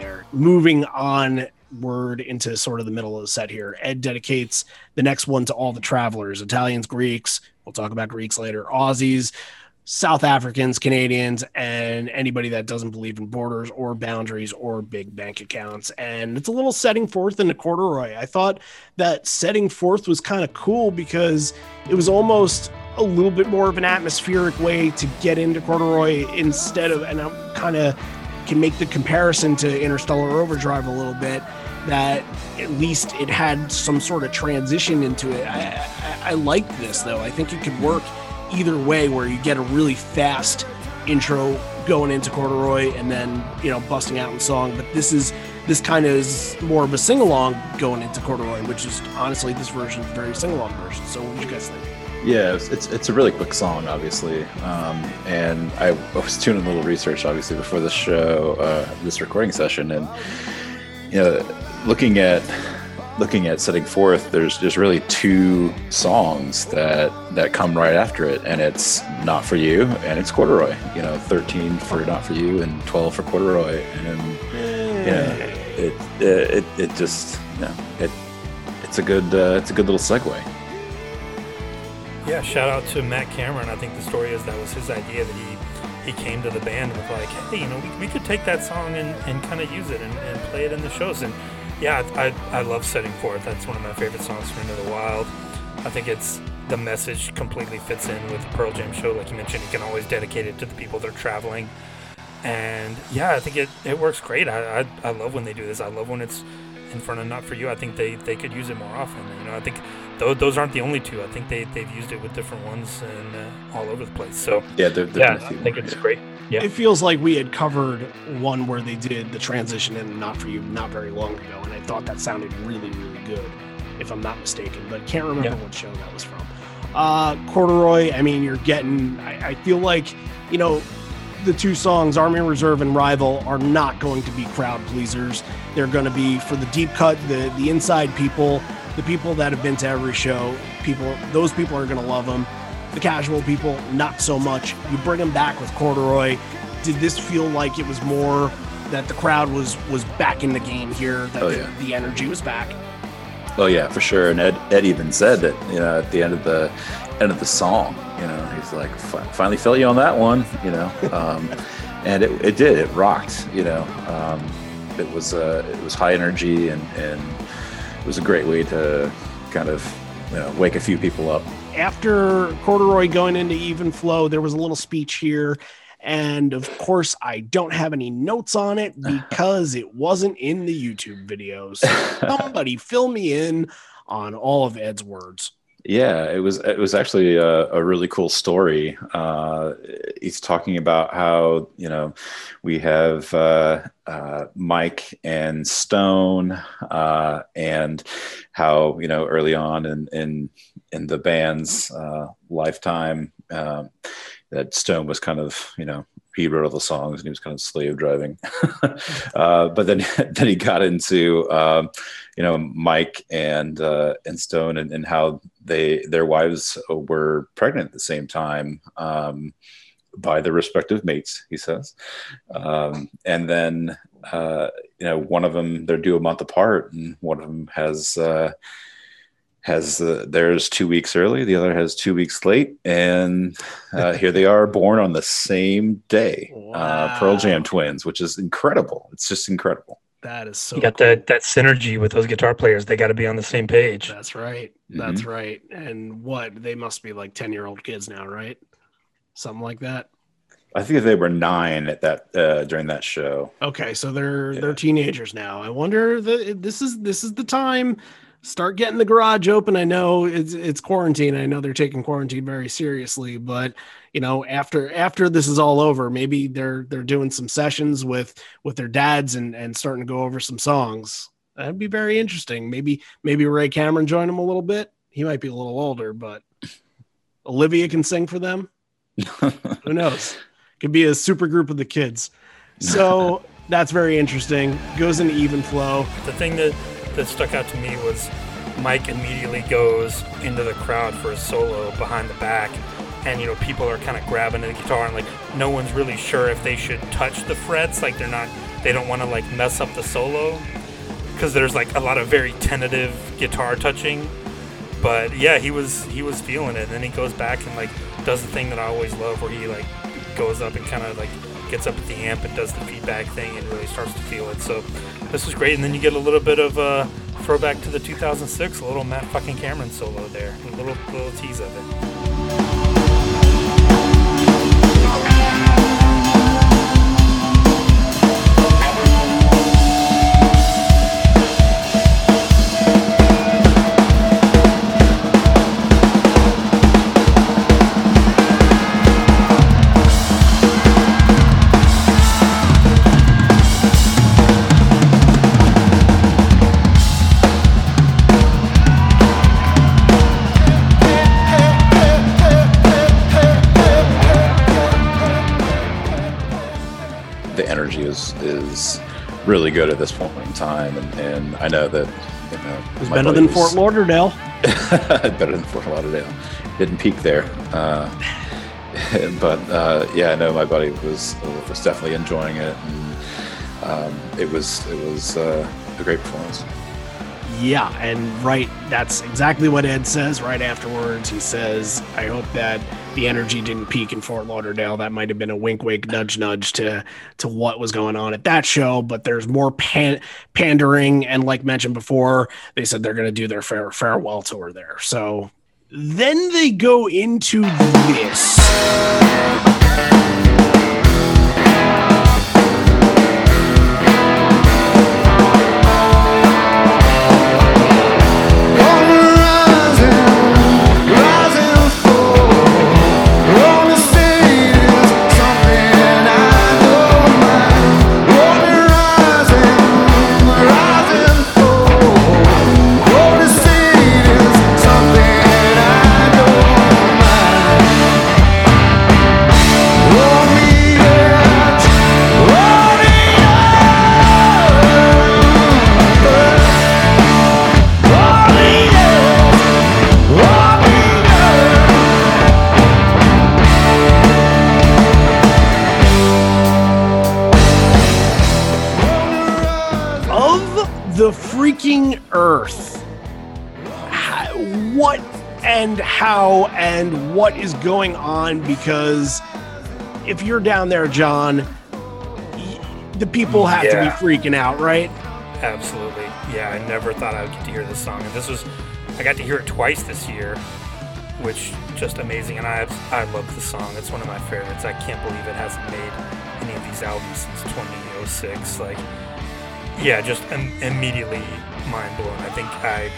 There. Moving on word into sort of the middle of the set here. Ed dedicates the next one to all the travelers, Italians, Greeks. We'll talk about Greeks later. Aussies, South Africans, Canadians, and anybody that doesn't believe in borders or boundaries or big bank accounts. And it's a little setting forth into corduroy. I thought that setting forth was kind of cool because it was almost a little bit more of an atmospheric way to get into corduroy instead of, and I'm kind of can make the comparison to Interstellar Overdrive a little bit. That at least it had some sort of transition into it. I, I, I like this though. I think it could work either way, where you get a really fast intro going into corduroy and then you know busting out in song. But this is this kind of is more of a sing along going into corduroy, which is honestly this version is very sing along version. So what do you guys think? Yeah, it's, it's, it's a really quick song, obviously, um, and I was doing a little research, obviously, before the show, uh, this recording session, and you know, looking at looking at setting forth, there's just really two songs that that come right after it, and it's not for you, and it's corduroy. You know, thirteen for not for you, and twelve for corduroy, and you know, it it it, just you know, it it's a good uh, it's a good little segue. Yeah, shout out to Matt Cameron. I think the story is that was his idea that he he came to the band with like, hey, you know, we, we could take that song and, and kind of use it and, and play it in the shows. And yeah, I, I love Setting Forth. That's one of my favorite songs from Into the Wild. I think it's the message completely fits in with the Pearl Jam show. Like you mentioned, you can always dedicate it to the people that are traveling. And yeah, I think it, it works great. I, I, I love when they do this. I love when it's in front of Not For You. I think they, they could use it more often. You know, I think th- those aren't the only two. I think they, they've used it with different ones and uh, all over the place. So yeah, they're, they're yeah, I think it's great. Yeah. It feels like we had covered one where they did the transition in Not For You not very long ago, and I thought that sounded really, really good, if I'm not mistaken, but can't remember yeah. what show that was from. Uh, Corduroy, I mean, you're getting, I, I feel like, you know, the two songs, Army Reserve and Rival, are not going to be crowd pleasers. They're going to be for the deep cut, the the inside people, the people that have been to every show. People, those people are going to love them the casual people, not so much. You bring them back with corduroy. Did this feel like it was more that the crowd was was back in the game here? That oh, yeah. the, the energy was back. Oh yeah, for sure. And Ed, Ed even said that you know at the end of the end of the song, you know, he's like, finally felt you on that one, you know, um, and it, it did. It rocked, you know. Um, it was uh, it was high energy and and was a great way to kind of you know wake a few people up. After corduroy going into even flow there was a little speech here and of course i don't have any notes on it because it wasn't in the youtube videos. Somebody fill me in on all of ed's words yeah, it was it was actually a, a really cool story. Uh, he's talking about how you know we have uh, uh, Mike and Stone, uh, and how you know early on in in, in the band's uh, lifetime um, that Stone was kind of you know he wrote all the songs and he was kind of slave driving. uh, but then then he got into um, you know Mike and uh, and Stone and, and how they their wives were pregnant at the same time. Um, by their respective mates, he says, um, and then uh, you know one of them they're due a month apart, and one of them has uh, has uh, theirs two weeks early, the other has two weeks late, and uh, here they are, born on the same day, wow. uh, Pearl Jam twins, which is incredible. It's just incredible. That is so. You got cool. that that synergy with those guitar players. They got to be on the same page. That's right. That's mm-hmm. right. And what they must be like ten year old kids now, right? Something like that. I think they were nine at that uh, during that show. Okay, so they're yeah. they're teenagers now. I wonder that this is this is the time start getting the garage open. I know it's it's quarantine. I know they're taking quarantine very seriously, but you know, after after this is all over, maybe they're they're doing some sessions with with their dads and and starting to go over some songs. That'd be very interesting. Maybe maybe Ray Cameron join them a little bit. He might be a little older, but Olivia can sing for them. Who knows? Could be a super group of the kids. So that's very interesting. Goes into even flow. The thing that, that stuck out to me was Mike immediately goes into the crowd for a solo behind the back. And, you know, people are kind of grabbing the guitar and, like, no one's really sure if they should touch the frets. Like, they're not, they don't want to, like, mess up the solo. Because there's, like, a lot of very tentative guitar touching. But yeah, he was he was feeling it. And then he goes back and like does the thing that I always love, where he like goes up and kind of like gets up at the amp and does the feedback thing and really starts to feel it. So this was great. And then you get a little bit of uh, throwback to the 2006, a little Matt fucking Cameron solo there, a little little tease of it. Energy is is really good at this point in time, and, and I know that you know It's better than was- Fort Lauderdale. better than Fort Lauderdale. Didn't peak there, uh, but uh, yeah, I know my buddy was was definitely enjoying it, and um, it was it was uh, a great performance. Yeah, and right, that's exactly what Ed says right afterwards. He says, I hope that the energy didn't peak in Fort Lauderdale. That might have been a wink, wink, nudge, nudge to to what was going on at that show. But there's more pan- pandering, and like mentioned before, they said they're going to do their fare- farewell tour there. So then they go into this. What is going on? Because if you're down there, John, the people have Yeah. to be freaking out, right? Absolutely. Yeah, I never thought I would get to hear this song. And this was, I got to hear it twice this year, which just amazing. And I, I love the song. It's one of my favorites. I can't believe it hasn't made any of these albums since 2006. Like, yeah, just Im- immediately mind blown. I think I,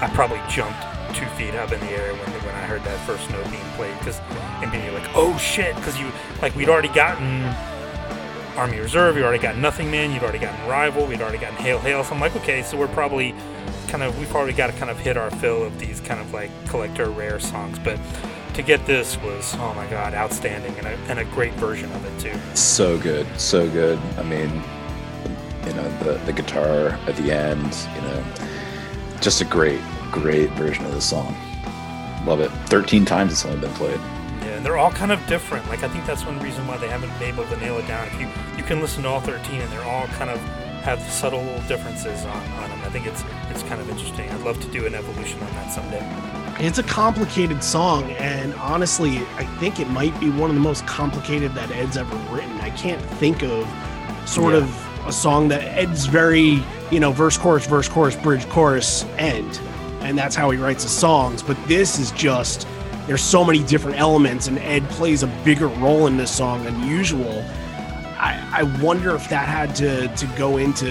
I probably jumped two feet up in the air when when I heard that first note being played because immediately like, oh shit, because you like we'd already gotten Army Reserve, you'd already got Nothing Man, you'd already gotten Rival, we'd already gotten Hail Hail. So I'm like, okay, so we're probably kind of, we've already got to kind of hit our fill of these kind of like collector rare songs. But to get this was, oh my God, outstanding and a, and a great version of it too. So good, so good. I mean, you know, the the guitar at the end, you know, just a great, great version of the song. Love it. Thirteen times it's only been played. Yeah, and they're all kind of different. Like I think that's one reason why they haven't been able to nail it down. If you you can listen to all 13 and they're all kind of have subtle differences on, on them. I think it's it's kind of interesting. I'd love to do an evolution on that someday. It's a complicated song, and honestly, I think it might be one of the most complicated that Ed's ever written. I can't think of sort Yeah. of a song that Ed's very, you know, verse, chorus, verse, chorus, bridge, chorus, end. And that's how he writes his songs. But this is just, there's so many different elements, and Ed plays a bigger role in this song than usual. I, I wonder if that had to, to go into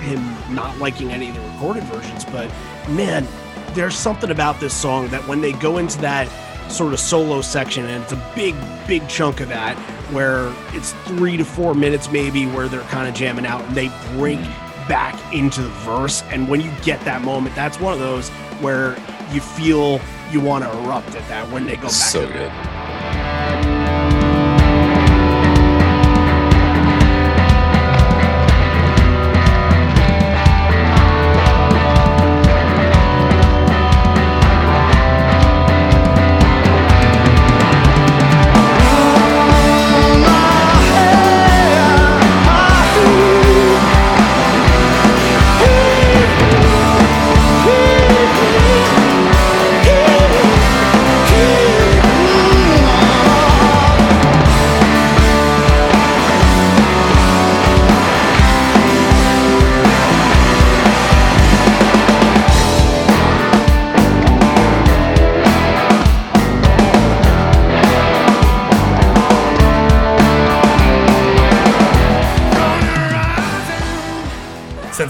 him not liking any of the recorded versions. But man, there's something about this song that when they go into that sort of solo section, and it's a big, big chunk of that, where it's three to four minutes maybe where they're kind of jamming out and they break back into the verse. And when you get that moment, that's one of those where you feel you want to erupt at that when they go back. So good.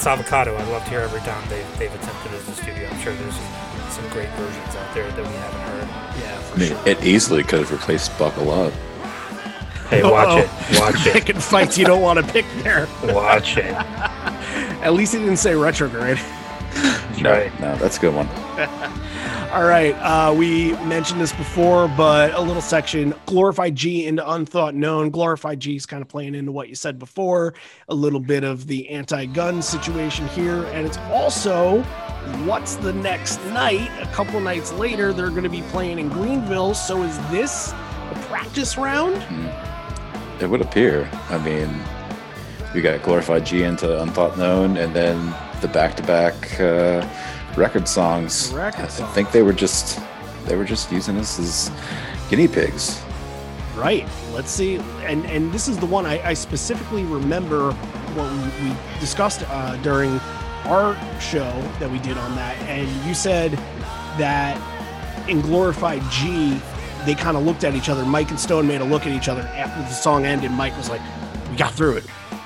Since Avocado, I love to hear every time they, they've attempted it in the studio. I'm sure there's some great versions out there that we haven't heard. Yeah, for I mean, sure. it easily could have replaced Buckle Up. Hey, watch Uh-oh. it. Watch it. Picking fights you don't want to pick there. Watch it. At least he didn't say retrograde. No, right. no, that's a good one. All right. Uh, we mentioned this before, but a little section glorified G into unthought known. Glorified G is kind of playing into what you said before, a little bit of the anti gun situation here. And it's also what's the next night? A couple nights later, they're going to be playing in Greenville. So is this a practice round? It would appear. I mean, we got Glorified G into Unthought Known, and then the back-to-back uh, record songs. Record I think they were just they were just using us as guinea pigs. Right. Let's see. And and this is the one I, I specifically remember what we, we discussed uh, during our show that we did on that. And you said that in Glorified G, they kind of looked at each other. Mike and Stone made a look at each other after the song ended. Mike was like, "We got through it."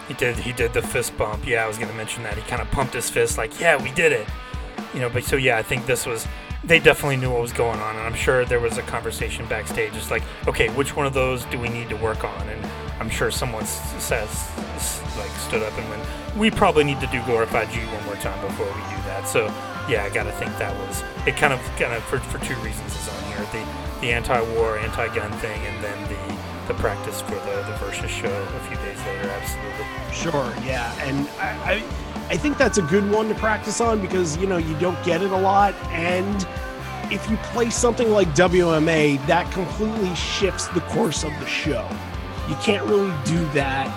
He did. He did the fist bump. Yeah, I was going to mention that. He kind of pumped his fist, like, "Yeah, we did it." You know. But so yeah, I think this was. They definitely knew what was going on, and I'm sure there was a conversation backstage. It's like, okay, which one of those do we need to work on? And I'm sure someone says, like, stood up and went, "We probably need to do glorified G one more time before we do that." So yeah, I got to think that was it. Kind of, kind of for, for two reasons is on here: the the anti-war, anti-gun thing, and then the the practice for the the versus show a few days later. Absolutely. Sure, yeah, and I, I, I think that's a good one to practice on because you know you don't get it a lot, and if you play something like WMA, that completely shifts the course of the show. You can't really do that.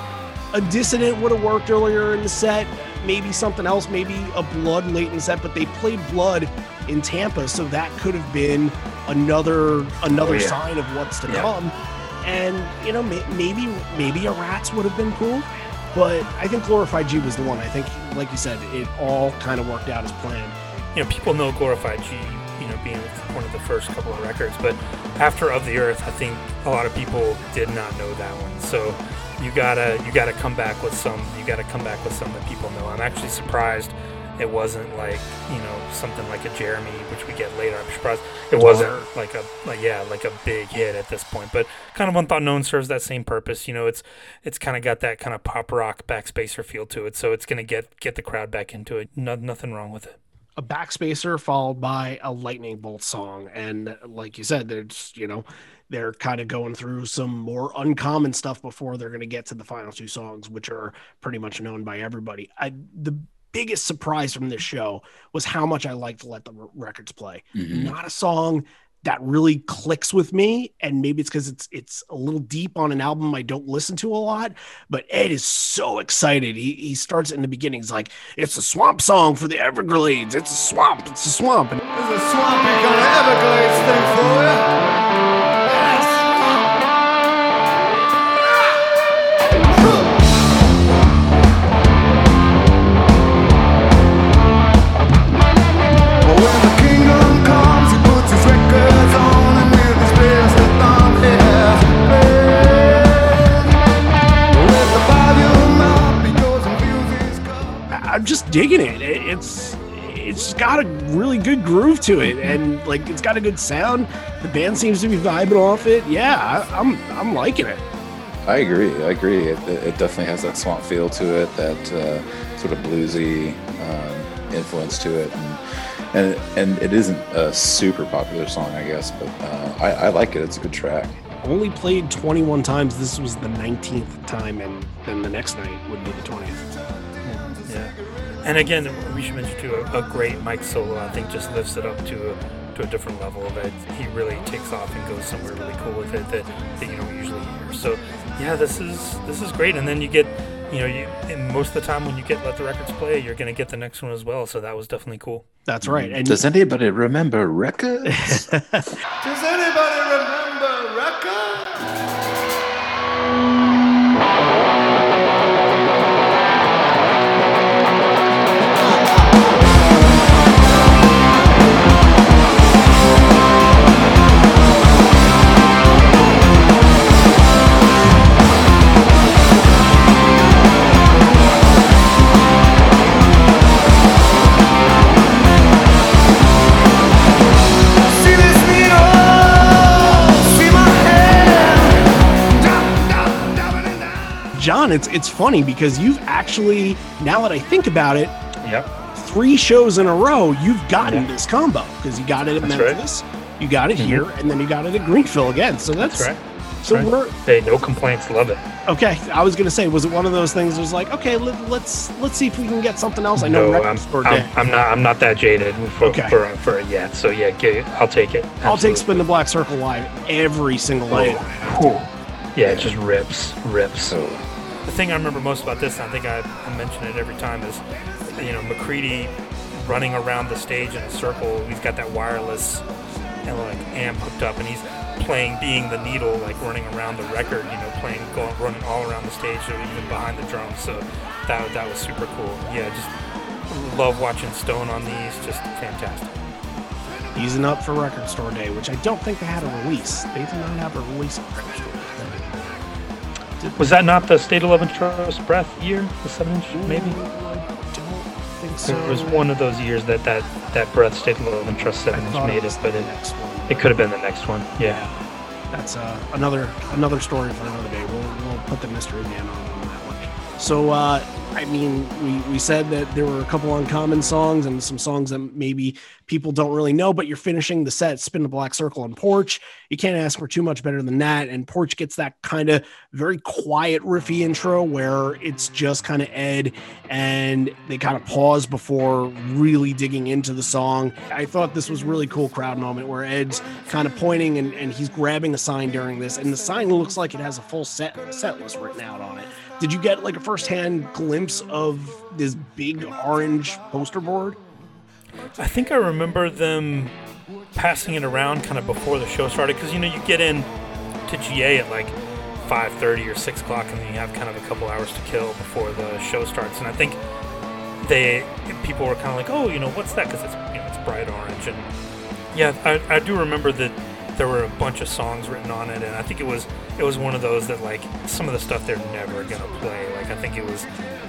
A dissident would have worked earlier in the set, maybe something else, maybe a blood late in the set, but they played blood in Tampa, so that could have been another another Oh, yeah. sign of what's to Yeah. come. And you know, maybe maybe a rats would have been cool, but I think Glorified G was the one. I think, like you said, it all kind of worked out as planned. you know, people know Glorified G, you know, being one of the first couple of records, but after Of the Earth, I think a lot of people did not know that one. So you gotta you gotta come back with some you gotta come back with some that people know. I'm actually surprised it wasn't like you know something like a Jeremy, which we get later. I'm surprised it wasn't like a like yeah like a big hit at this point. But kind of Unthought Known serves that same purpose. You know, it's it's kind of got that kind of pop rock backspacer feel to it, so it's gonna get get the crowd back into it. No, nothing wrong with it. a backspacer followed by a lightning bolt song and like you said there's you know they're kind of going through some more uncommon stuff before they're going to get to the final two songs which are pretty much known by everybody I, the biggest surprise from this show was how much i like to let the r- records play. Mhm. not a song that really clicks with me and maybe it's because it's it's a little deep on an album i don't listen to a lot but ed is so excited. He, he starts in the beginning he's like it's a swamp song for the everglades. It's a swamp. It's a swamp. And There's a swampy kind of Everglades thing for you. Digging it It- it's it's got a really good groove to it and like it's got a good sound the band seems to be vibing off it yeah I, i'm i'm liking it I agree. I agree. It, it definitely has that swamp feel to it, that uh, sort of bluesy um, influence to it. And and and it isn't a super popular song, I guess, but uh, I, I like it. It's a good track. Only played 21 times. This was the 19th time, and then the next night would be the 20th. Yeah. And again, we should mention too a, a great Mike solo. I think just lifts it up to a to a different level that he really takes off and goes somewhere really cool with it that, that you don't usually hear. So yeah, this is this is great. And then you get you know, you and most of the time when you get let the records play, you're gonna get the next one as well. So that was definitely cool. That's right. And Does anybody remember records? Does anybody John, it's it's funny because you've actually now that I think about it, Yep. three shows in a row, you've gotten Yeah. this combo because you got it at That's right. Memphis, you got it mm-hmm. here, and then you got it at Greenville again. So that's, That's right. so right. we're Hey, no complaints. Love it. okay. I was gonna say, was it one of those things? That was like, okay, let, let's let's see if we can get something else. I know no, record I'm, I'm, day. I'm not. I'm not that jaded for Okay. for, for it yet. So yeah, get, I'll take it. I'll take Spin the Black Circle live every single oh, night. Whew. Yeah, it just rips, rips. so The thing I remember most about this, and I think I, I mention it every time, is you know McCready running around the stage in a circle. He's got that wireless and like amp hooked up, and he's playing "Being the Needle," like running around the record. You know, playing, going, running all around the stage, or even behind the drums. So that that was super cool. Yeah, just love watching Stone on these. Just fantastic. Easing up for Record Store Day, which I don't think they had a release. They did not have a release on Record Store Was that not the State of Love and Trust Breath year? The seven inch, maybe. I don't think so. There was one of those years that that that Breath State of Love and Trust seven inch thought made it, but it, next one. it could have been the next one. Yeah. Yeah, that's uh, another another story for another day. We'll, we'll put the mystery man on, on that one. So, uh, I mean, we, we said that there were a couple uncommon songs and some songs that maybe people don't really know, but you're finishing the set, Spin the Black Circle and Porch. You can't ask for too much better than that. And Porch gets that kind of very quiet, riffy intro where it's just kind of Ed and they kind of pause before really digging into the song. I thought this was really cool crowd moment where Ed's kind of pointing and, and he's grabbing a sign during this, and the sign looks like it has a full set set list written out on it. Did you get like a firsthand glimpse of this big orange poster board? I think I remember them passing it around kind of before the show started because you know you get in to GA at like 5:30 or 6 o'clock and then you have kind of a couple hours to kill before the show starts. And I think they people were kind of like oh you know what's that? Because it's you know it's bright orange. And yeah I, I do remember that there were a bunch of songs written on it and I think it was it was one of those that like some of the stuff they're never gonna play. Like I think it was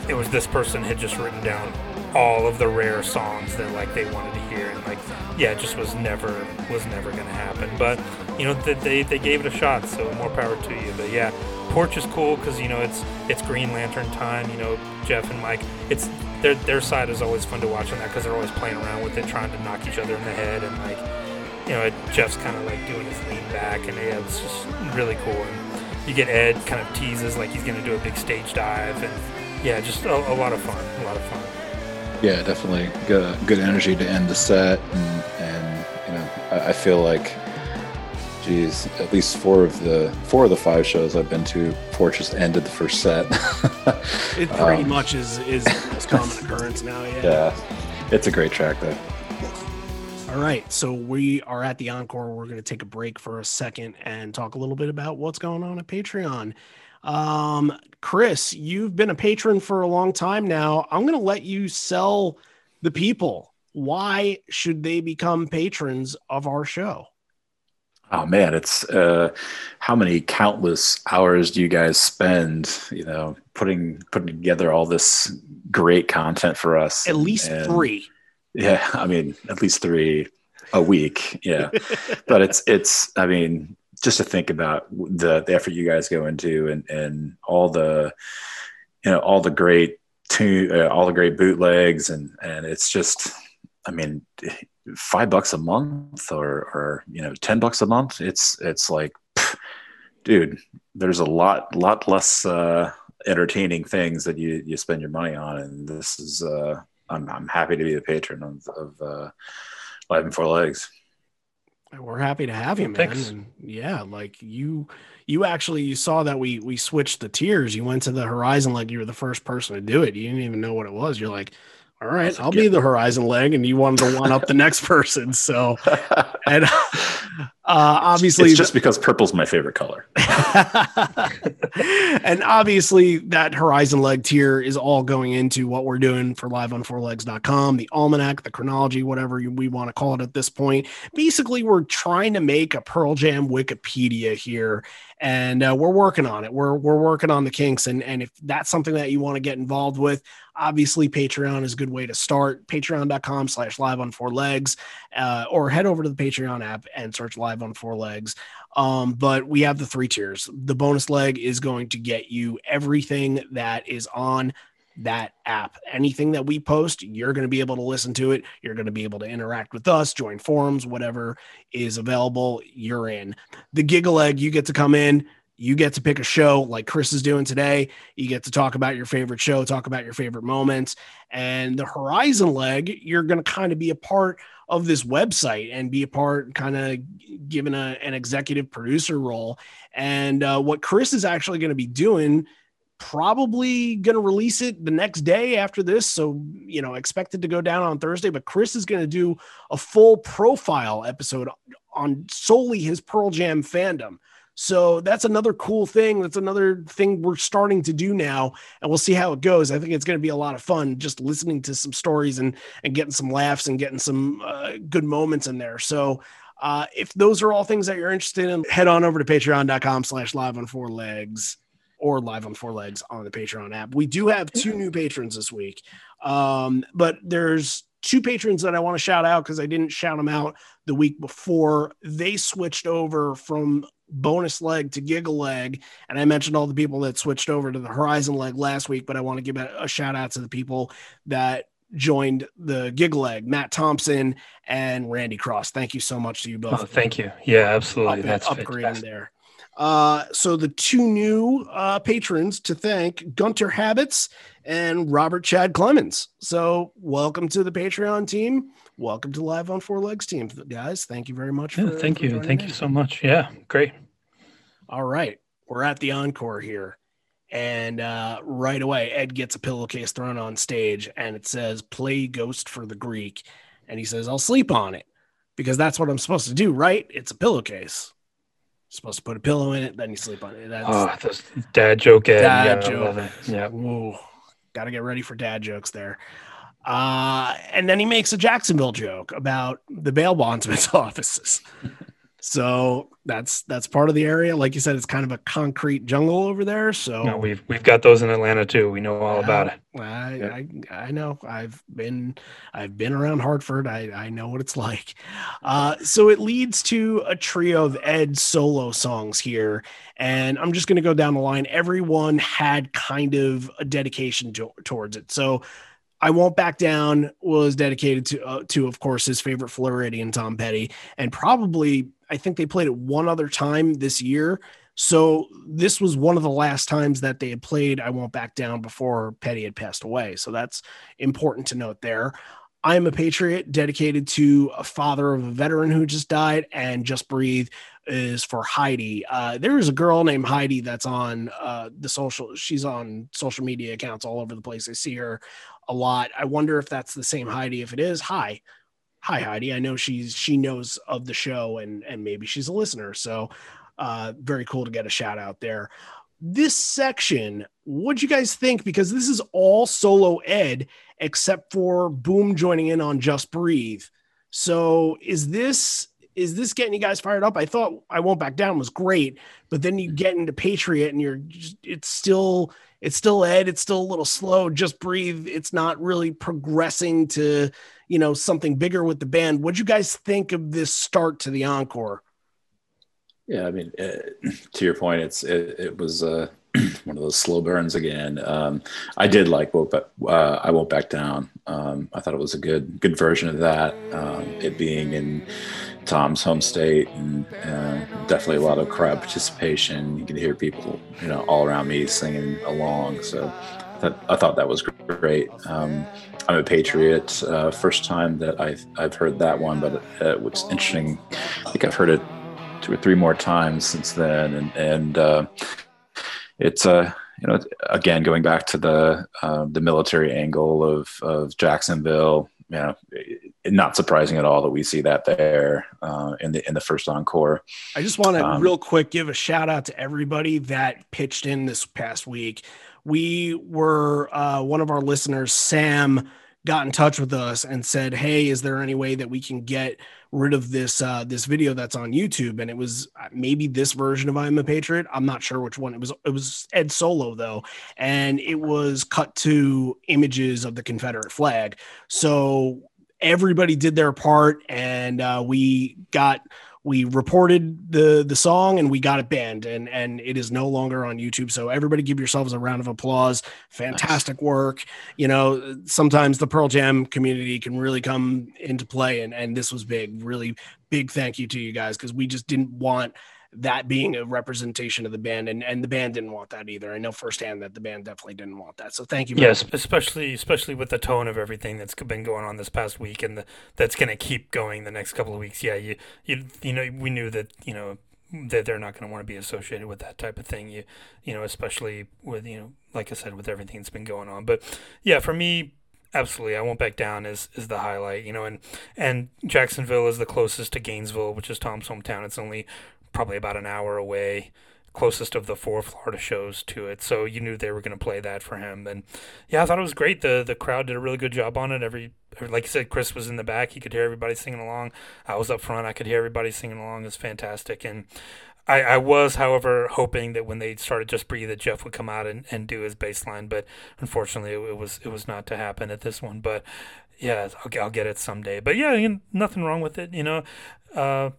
it was this person had just written down all of the rare songs that like they wanted to hear and like yeah it just was never was never gonna happen. But you know th- they they gave it a shot so more power to you. But yeah porch is cool because you know it's it's green lantern time you know jeff and mike. It's their their side is always fun to watch on that because they're always playing around with it trying to knock each other in the head and like you know jeff's kind of like doing his lean back and yeah it's just really cool and you get ed kind of teases like he's gonna do a big stage dive and yeah just a, a lot of fun a lot of fun yeah, definitely good, good energy to end the set, and, and you know, I, I feel like, geez, at least four of the four of the five shows I've been to, Porch just ended the first set. It pretty Um, much is is most common occurrence now. Yeah. yeah, it's a great track though. All right, so we are at the encore. We're going to take a break for a second and talk a little bit about what's going on at Patreon. Um, Chris, you've been a patron for a long time now. I'm going to let you sell the people. Why should they become patrons of our show? Oh man, it's uh, how many countless hours do you guys spend, you know, putting putting together all this great content for us? At least And- three. Yeah, I mean, at least three a week. Yeah, but it's it's. I mean, just to think about the the effort you guys go into and and all the, you know, all the great tune, uh, all the great bootlegs, and and it's just. I mean, five bucks a month or, or, you know, 10 bucks a month. It's, it's like, pff, dude, there's a lot, lot less, uh, entertaining things that you, you spend your money on. And this is, uh, I'm, I'm happy to be the patron of, of, uh, Live on Four Legs. We're happy to have you, man. And yeah, like you, you actually you saw that we we switched the tiers. You went to the Horizon like you were the first person to do it. You didn't even know what it was. You're like, all right, I'll be the Horizon leg, and you wanted to one up the next person. So, and uh, obviously, it's just because purple's my favorite color. and obviously, that Horizon leg tier is all going into what we're doing for liveonfourlegs.com, the almanac, the chronology, whatever we want to call it at this point. Basically, we're trying to make a Pearl Jam Wikipedia here and uh, we're working on it. We're we're working on the kinks, and and if that's something that you want to get involved with, obviously Patreon is a good way to start. Patreon.com/slash Live on Four Legs, uh, or head over to the Patreon app and search Live on Four Legs. Um, but we have the three tiers. The bonus leg is going to get you everything that is on that app. Anything that we post, you're going to be able to listen to it. You're going to be able to interact with us, join forums, whatever is available, you're in. The Giggle Leg, you get to come in. You get to pick a show like Chris is doing today. You get to talk about your favorite show, talk about your favorite moments. And the Horizon leg, you're going to kind of be a part of this website and be a part, kind of given a, an executive producer role. And uh, what Chris is actually going to be doing probably going to release it the next day after this. So, you know, expected to go down on Thursday, but Chris is going to do a full profile episode on solely his Pearl Jam fandom. So that's another cool thing. That's another thing we're starting to do now, and we'll see how it goes. I think it's going to be a lot of fun just listening to some stories and and getting some laughs and getting some uh, good moments in there. So uh, if those are all things that you're interested in, head on over to patreon.com slash live on four legs or live on four legs on the Patreon app. We do have two new patrons this week. Um, but there's two patrons that I want to shout out because I didn't shout them out the week before. They switched over from bonus leg to giggle leg. And I mentioned all the people that switched over to the horizon leg last week, but I want to give a, a shout out to the people that joined the giggle leg, Matt Thompson and Randy Cross. Thank you so much to you both. Oh, thank you. Yeah, absolutely. Up, That's upgrading there. Uh, so the two new uh, patrons to thank Gunter Habits and Robert Chad Clemens. So welcome to the Patreon team. Welcome to Live on Four Legs team, guys. Thank you very much. Yeah, for, thank you. Thank in. you so much. Yeah, great. All right. We're at the encore here. And uh, right away, Ed gets a pillowcase thrown on stage and it says, play Ghost for the Greek. And he says, I'll sleep on it because that's what I'm supposed to do, right? It's a pillowcase supposed to put a pillow in it, then you sleep on it. That's oh, that's dad joke. Dad yeah, joke. Yeah. Ooh, got to get ready for dad jokes there. Uh, and then he makes a Jacksonville joke about the bail bondsman's offices. So that's that's part of the area. Like you said, it's kind of a concrete jungle over there. So no, we've we've got those in Atlanta too. We know all about it. I, yeah. I, I know. I've been I've been around Hartford. I I know what it's like. Uh, so it leads to a trio of Ed solo songs here, and I'm just going to go down the line. Everyone had kind of a dedication to, towards it. So I won't back down was dedicated to uh, to of course his favorite Floridian Tom Petty and probably I think they played it one other time this year. So this was one of the last times that they had played I Won't Back Down before Petty had passed away. So that's important to note there. I am a patriot dedicated to a father of a veteran who just died, and Just Breathe is for Heidi. Uh, there is a girl named Heidi that's on uh, the social. She's on social media accounts all over the place. I see her a lot. I wonder if that's the same Heidi. If it is, hi, hi Heidi. I know she's she knows of the show and and maybe she's a listener. So uh, very cool to get a shout out there. This section, what'd you guys think? Because this is all solo Ed except for Boom joining in on Just Breathe. So is this is this getting you guys fired up? I thought I won't back down was great, but then you get into Patriot and you're just, it's still it's still Ed, it's still a little slow. Just breathe. It's not really progressing to, you know, something bigger with the band. What'd you guys think of this start to the encore? Yeah, I mean, uh, to your point, it's it, it was uh, one of those slow burns again. Um, I did like "Won't uh, I Won't Back Down." Um, I thought it was a good good version of that. Um, it being in Tom's home state, and uh, definitely a lot of crowd participation. You can hear people, you know, all around me singing along. So that, I thought that was great. Um, I'm a Patriot. Uh, first time that I've I've heard that one, but it, was interesting, I think I've heard it two or three more times since then, and and uh, it's uh you know again going back to the uh, the military angle of of Jacksonville you know, not surprising at all that we see that there uh, in the in the first encore. I just want to um, real quick give a shout out to everybody that pitched in this past week. We were uh, one of our listeners, Sam, got in touch with us and said, "Hey, is there any way that we can get rid of this uh, this video that's on YouTube?" And it was uh, maybe this version of "I'm a Patriot." I'm not sure which one. It was it was Ed Solo though, and it was cut to images of the Confederate flag. So everybody did their part, and uh, we got we reported the the song and we got it banned and and it is no longer on YouTube. So everybody give yourselves a round of applause. Fantastic nice. work. You know, sometimes the Pearl Jam community can really come into play and and this was big. Really big thank you to you guys because we just didn't want that being a representation of the band and, and the band didn't want that either. I know firsthand that the band definitely didn't want that. So thank you. Yes, much. especially especially with the tone of everything that's been going on this past week and the, that's going to keep going the next couple of weeks. Yeah, you you you know we knew that you know that they're not going to want to be associated with that type of thing. You you know especially with you know like I said with everything that's been going on. But yeah, for me absolutely i won't back down is is the highlight you know and and jacksonville is the closest to gainesville which is tom's hometown it's only probably about an hour away, closest of the four Florida shows to it. So you knew they were going to play that for him. And yeah, I thought it was great. The the crowd did a really good job on it. Every like you said, Chris was in the back. He could hear everybody singing along. I was up front. I could hear everybody singing along. It's fantastic. And I, I was, however, hoping that when they started Just Breathe that Jeff would come out and, and do his bass line, but unfortunately it, it was it was not to happen at this one. But yeah, I'll, I'll get it someday. But yeah, nothing wrong with it. You know, uh,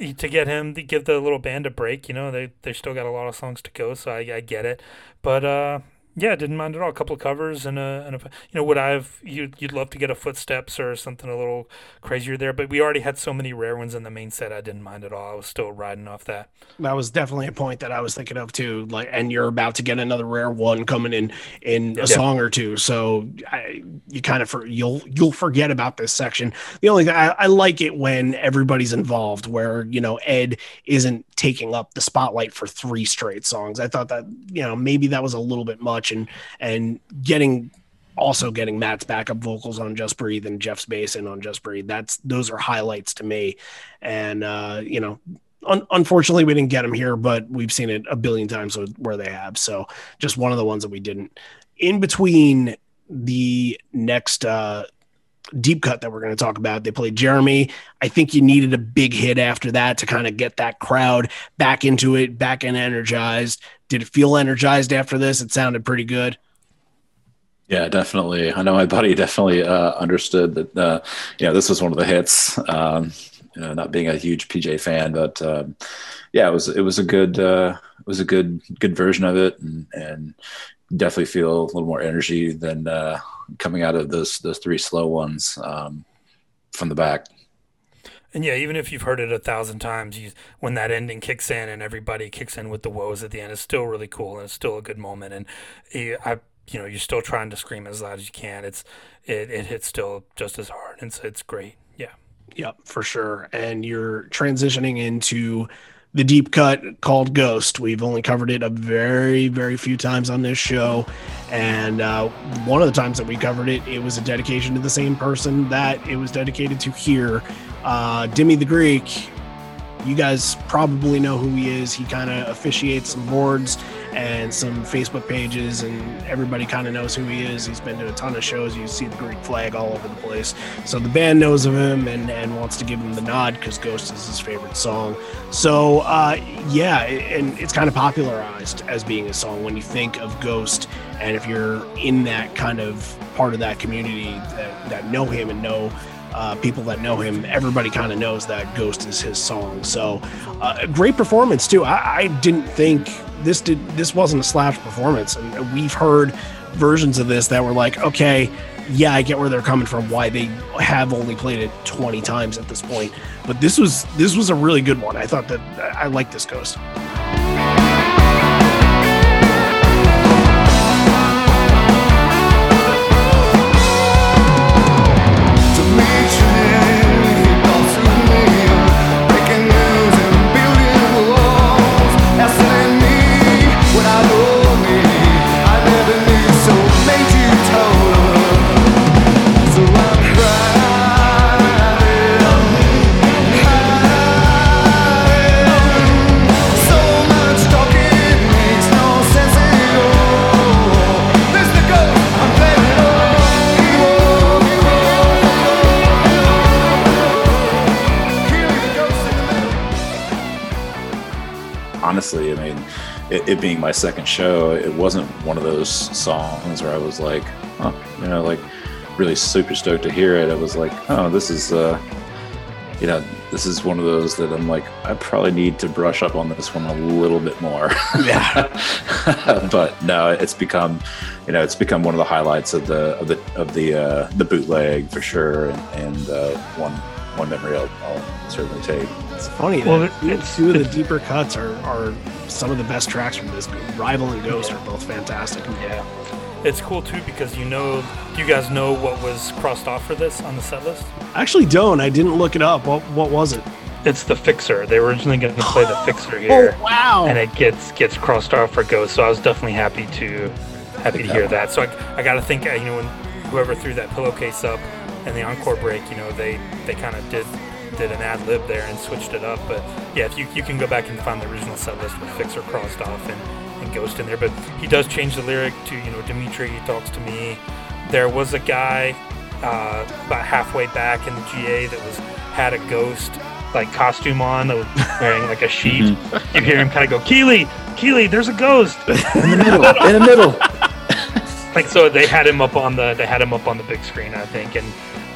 to get him to give the little band a break. You know, they they still got a lot of songs to go, so I, I get it. But uh, yeah, didn't mind at all. A couple of covers and a, and a you know, would I've you'd, you'd love to get a footsteps or something a little crazier there, but we already had so many rare ones in the main set. I didn't mind at all. I was still riding off that. That was definitely a point that I was thinking of too. Like, and you're about to get another rare one coming in in a yeah. song or two, so I, you kind of for, you'll you'll forget about this section. The only thing I, I like it when everybody's involved, where you know Ed isn't taking up the spotlight for three straight songs. I thought that you know maybe that was a little bit much and and getting also getting Matt's backup vocals on Just Breathe and Jeff's bass and on Just Breathe. That's those are highlights to me. And uh, you know, un- unfortunately we didn't get them here, but we've seen it a billion times where they have. So just one of the ones that we didn't. In between the next uh deep cut that we're going to talk about. They played Jeremy. I think you needed a big hit after that to kind of get that crowd back into it, back and energized. Did it feel energized after this? It sounded pretty good. Yeah, definitely. I know my buddy definitely uh, understood that. Uh, you know, this was one of the hits. Um, you know, not being a huge PJ fan, but um, yeah, it was it was a good uh, it was a good good version of it, and, and definitely feel a little more energy than uh, coming out of those those three slow ones um, from the back. And yeah, even if you've heard it a thousand times, you, when that ending kicks in and everybody kicks in with the woes at the end, it's still really cool and it's still a good moment. And I, you know, you're still trying to scream as loud as you can. It's it, it hits still just as hard. And it's it's great. Yeah. Yep, for sure. And you're transitioning into the deep cut called Ghost. We've only covered it a very, very few times on this show. And uh, one of the times that we covered it, it was a dedication to the same person that it was dedicated to here. Uh, Dimmy the Greek, you guys probably know who he is. He kind of officiates some boards and some Facebook pages, and everybody kind of knows who he is. He's been to a ton of shows. You see the Greek flag all over the place. So the band knows of him and, and wants to give him the nod because Ghost is his favorite song. So, uh, yeah, and it's kind of popularized as being a song when you think of Ghost. And if you're in that kind of part of that community that, that know him and know uh, people that know him, everybody kind of knows that Ghost is his song. So, uh, great performance too. I, I didn't think this did this wasn't a Slash performance, and we've heard versions of this that were like, okay, yeah, I get where they're coming from, why they have only played it 20 times at this point. But this was this was a really good one. I thought that I like this Ghost. It, being my second show, it wasn't one of those songs where I was like, oh, you know, like really super stoked to hear it. I was like, oh, this is, uh, you know, this is one of those that I'm like, I probably need to brush up on this one a little bit more. Yeah. but no, it's become, you know, it's become one of the highlights of the of the of the uh, the bootleg for sure, and, and uh, one one memory I'll, I'll certainly take. It's funny well, that two of the deeper cuts are, are some of the best tracks from this. Rival and Ghost are both fantastic. Yeah. It's cool too because you know, do you guys know what was crossed off for this on the set list? I actually don't. I didn't look it up. What what was it? It's the Fixer. They were originally going to play the Fixer here. Oh, wow! And it gets gets crossed off for Ghost. So I was definitely happy to happy to hear that. So I, I got to think, uh, you know, when whoever threw that pillowcase up and the encore break, you know, they they kind of did did an ad lib there and switched it up. But yeah, if you, you can go back and find the original set list with Fixer crossed off and, and Ghost in there. But he does change the lyric to, you know, Dimitri talks to me. There was a guy uh, about halfway back in the GA that was had a ghost like costume on that was wearing like a sheet. Mm-hmm. You hear him kind of go, Keeley, Keeley, there's a ghost in the middle, in the middle. like so, they had him up on the they had him up on the big screen, I think, and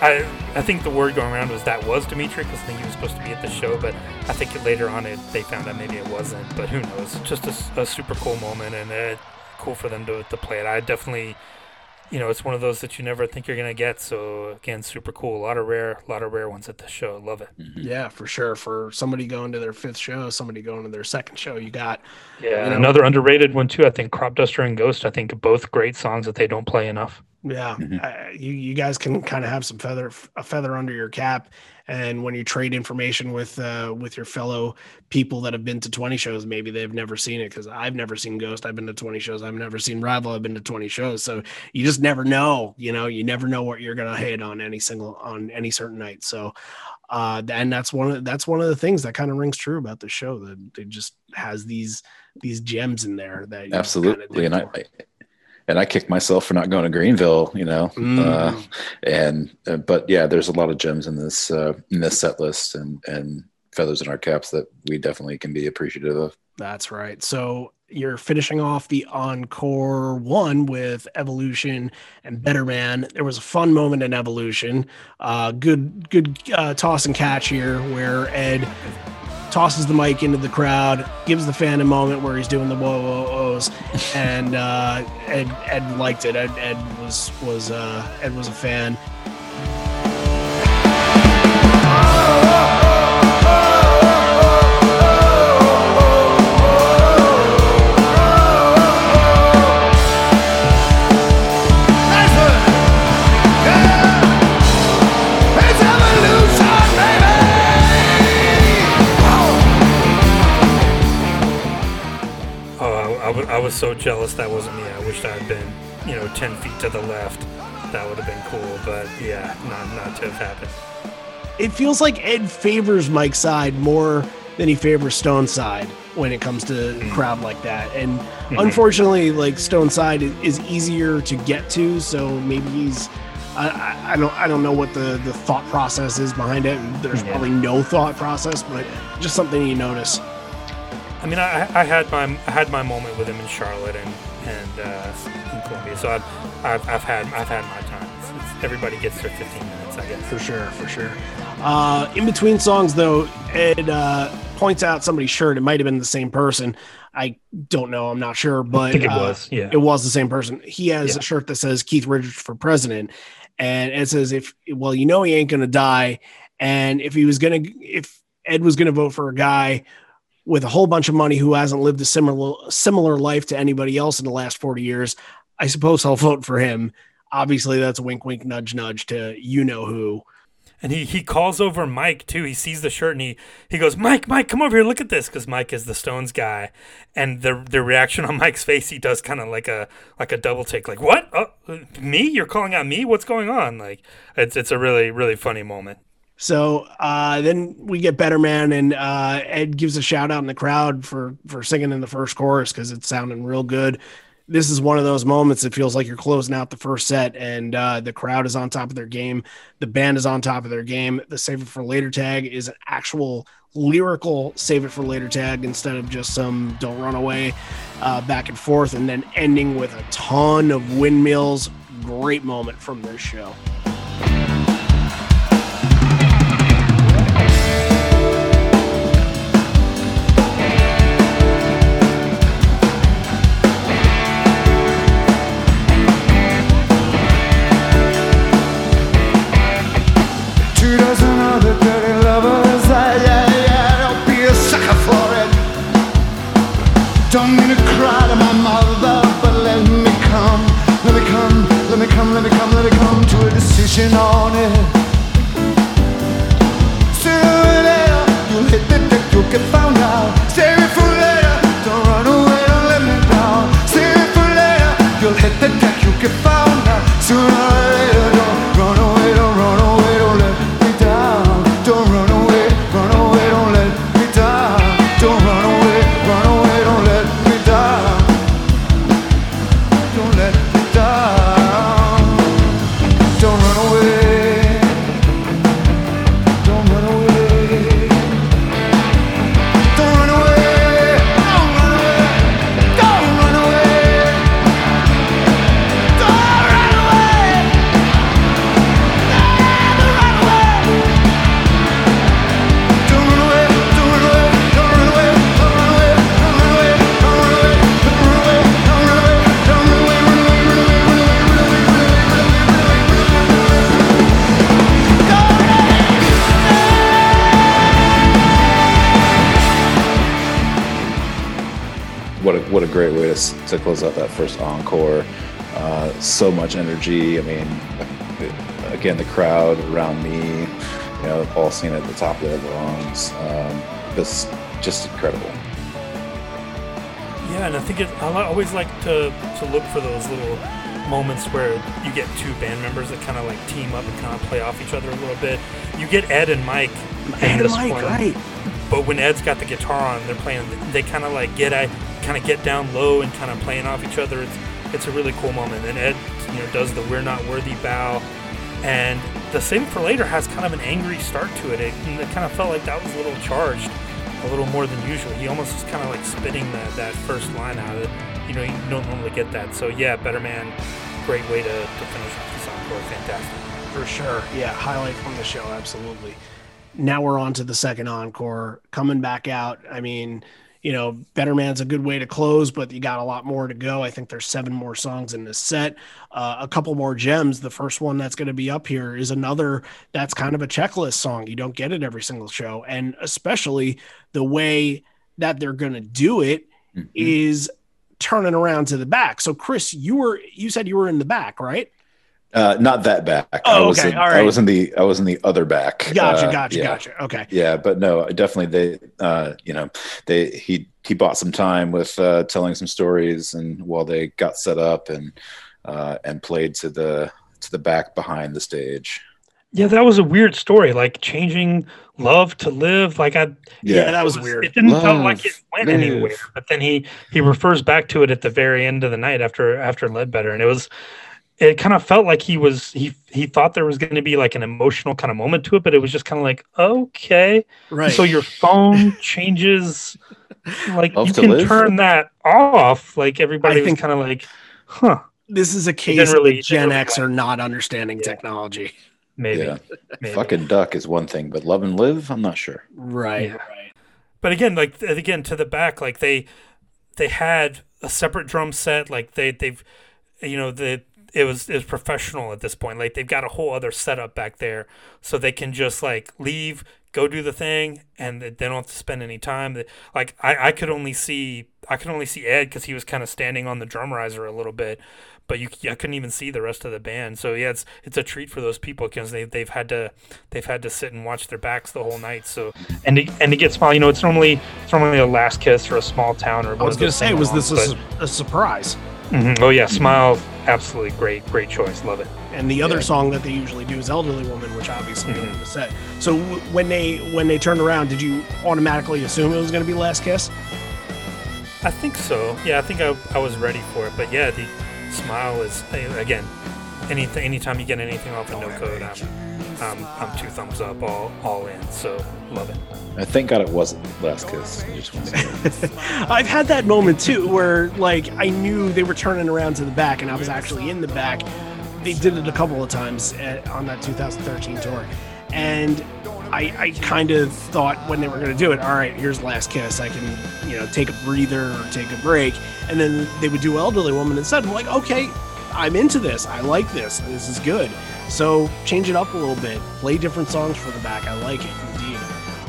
I I think the word going around was that was Dimitri because I think he was supposed to be at the show, but I think later on it they found out maybe it wasn't. But who knows? Just a, a super cool moment and uh, cool for them to to play it. I definitely you know, it's one of those that you never think you're gonna get. So again, super cool. A lot of rare, a lot of rare ones at the show. Love it. Mm-hmm. Yeah, for sure. For somebody going to their fifth show, somebody going to their second show, you got. Yeah, you know, another underrated one too. I think Crop Duster and Ghost. I think both great songs that they don't play enough. Yeah, mm-hmm. uh, you you guys can kind of have some feather a feather under your cap, and when you trade information with uh, with your fellow people that have been to 20 shows, maybe they've never seen it because I've never seen Ghost. I've been to 20 shows. I've never seen Rival. I've been to 20 shows. So you just never know. You know, you never know what you're gonna hit on any single on any certain night. So uh, and that's one of that's one of the things that kind of rings true about the show that it just has these these gems in there that absolutely and I, I and I kicked myself for not going to Greenville, you know. Mm. Uh, and uh, but yeah, there's a lot of gems in this uh, in this set list and and feathers in our caps that we definitely can be appreciative of. That's right. So you're finishing off the encore one with evolution and better man there was a fun moment in evolution uh good good uh, toss and catch here where ed tosses the mic into the crowd, gives the fan a moment where he's doing the whoa whoa whoas, and uh, Ed Ed liked it. Ed, Ed was was uh, Ed was a fan. I was so jealous that wasn't me. I wished I had been, you know, 10 feet to the left. That would have been cool, but yeah, not, not to have happened. It feels like Ed favors Mike's side more than he favors Stone's side when it comes to mm-hmm. crowd like that. And mm-hmm. unfortunately, like Stone's side is easier to get to, so maybe he's I, I, don't I don't know what the, the thought process is behind it. There's yeah. probably no thought process, but just something you notice. I mean, I, I, had my I had my moment with him in Charlotte and and uh, in Columbia, so I've, I've, I've, had I've had my time. It's, it's, everybody gets their 15 minutes, I guess. For sure, for sure. Uh, in between songs, though, Ed uh, points out somebody's shirt. It might have been the same person. I don't know. I'm not sure, but I think it uh, was. Yeah, it was the same person. He has yeah. a shirt that says Keith Richards for president, and it says if well, you know, he ain't gonna die, and if he was gonna if Ed was gonna vote for a guy with a whole bunch of money who hasn't lived a similar similar life to anybody else in the last 40 years, I suppose I'll vote for him. Obviously, that's a wink, wink, nudge, nudge to you know who. And he, he calls over Mike too. He sees the shirt and he, he goes, Mike, Mike, come over here, look at this, because Mike is the Stones guy. And the the reaction on Mike's face, he does kind of like a like a double take, like what? Oh, me? You're calling out me? What's going on? Like it's it's a really really funny moment. So uh, then we get Better Man, and uh, Ed gives a shout out in the crowd for for singing in the first chorus because it's sounding real good. This is one of those moments. It feels like you're closing out the first set, and uh, the crowd is on top of their game. The band is on top of their game. The Save It for Later tag is an actual lyrical Save It for Later tag instead of just some Don't Run Away uh, back and forth, and then ending with a ton of windmills. Great moment from this show. pushing on it. You'll hit the deck, you'll get fired. Close out that first encore. Uh, so much energy. I mean, again, the crowd around me, you know, all singing at the top of their lungs. Um, this just incredible. Yeah, and I think it, I always like to, to look for those little moments where you get two band members that kind of like team up and kind of play off each other a little bit. You get Ed and Mike, in And this Mike, one, right? but when Ed's got the guitar on, they're playing. They kind of like get I kind of get down low and kind of playing off each other. It's it's a really cool moment. And Ed, you know, does the "We're not worthy" bow, and the "Save for Later" has kind of an angry start to it. It, it kind of felt like that was a little charged, a little more than usual. He almost was kind of like spitting that that first line out of it. You know, you don't normally get that. So yeah, Better Man, great way to, to finish off this encore. Fantastic. For sure. Yeah, highlight from the show, absolutely. Now we're on to the second encore. Coming back out. I mean, you know, Better Man's a good way to close, but you got a lot more to go. I think there's seven more songs in this set. Uh, a couple more gems. The first one that's going to be up here is another that's kind of a checklist song. You don't get it every single show. And especially the way that they're going to do it Mhm. is turning around to the back. So Chris, you were you said you were in the back, right? Uh, not that back. I Oh, was okay, in, all I was in the I was in the other back. Gotcha, Uh, gotcha, yeah. gotcha. Okay. Yeah, but no, definitely they uh you know, they he he bought some time with uh telling some stories and while they got set up and uh and played to the to the back behind the stage. Yeah, that was a weird story. Like changing love to live. Like I, Yeah, that it was weird. It didn't feel like it went live. anywhere. But then he he refers back to it at the very end of the night after after Ledbetter, and it was it kind of felt like he was he he thought there was going to be like an emotional kind of moment to it, but it was just kind of like okay, Right. so your phone changes. Like Love you can live? turn that off. Like everybody I was think- kind of like, huh. This is a case didn't really- of Gen really X are not understanding Yeah. technology. maybe. Yeah. maybe. Fucking duck is one thing, but love and live, I'm not sure. Right. Yeah. But again, like again to the back, like they they had a separate drum set. Like they they've you know the it was it was professional at this point. Like they've got a whole other setup back there, so they can just like leave, go do the thing, and they don't have to spend any time. Like I, I could only see I could only see Ed because he was kind of standing on the drum riser a little bit. But you, I couldn't even see the rest of the band. So yeah, it's it's a treat for those people because they they've had to they've had to sit and watch their backs the whole night. So and to, and to get small, you know, it's normally it's normally a last kiss for a small town or. I was going to say, was this a, a surprise? Mhm. Oh yeah, smile, absolutely great, great choice, love it. And the other Yeah. song that they usually do is "Elderly Woman," which obviously Mhm. mm the set. So w- when they when they turned around, did you automatically assume it was going to be "Last Kiss"? I think so. Yeah, I think I, I was ready for it. But yeah, the smile is uh, again, anything anytime you get anything off of no code, I'm I'm, I'm two thumbs up, all all in. So love it. I thank God it wasn't Last Kiss. I just want to say that. I've had that moment too, where like I knew they were turning around to the back, and I was actually in the back. They did it a couple of times at, on that 2013 tour, and I, I kind of thought when they were going to do it, all right, here's Last Kiss. I can you know take a breather or take a break, and then they would do Elderly Woman instead. I'm like, okay, I'm into this. I like this. This is good. So change it up a little bit. Play different songs for the back. I like it indeed.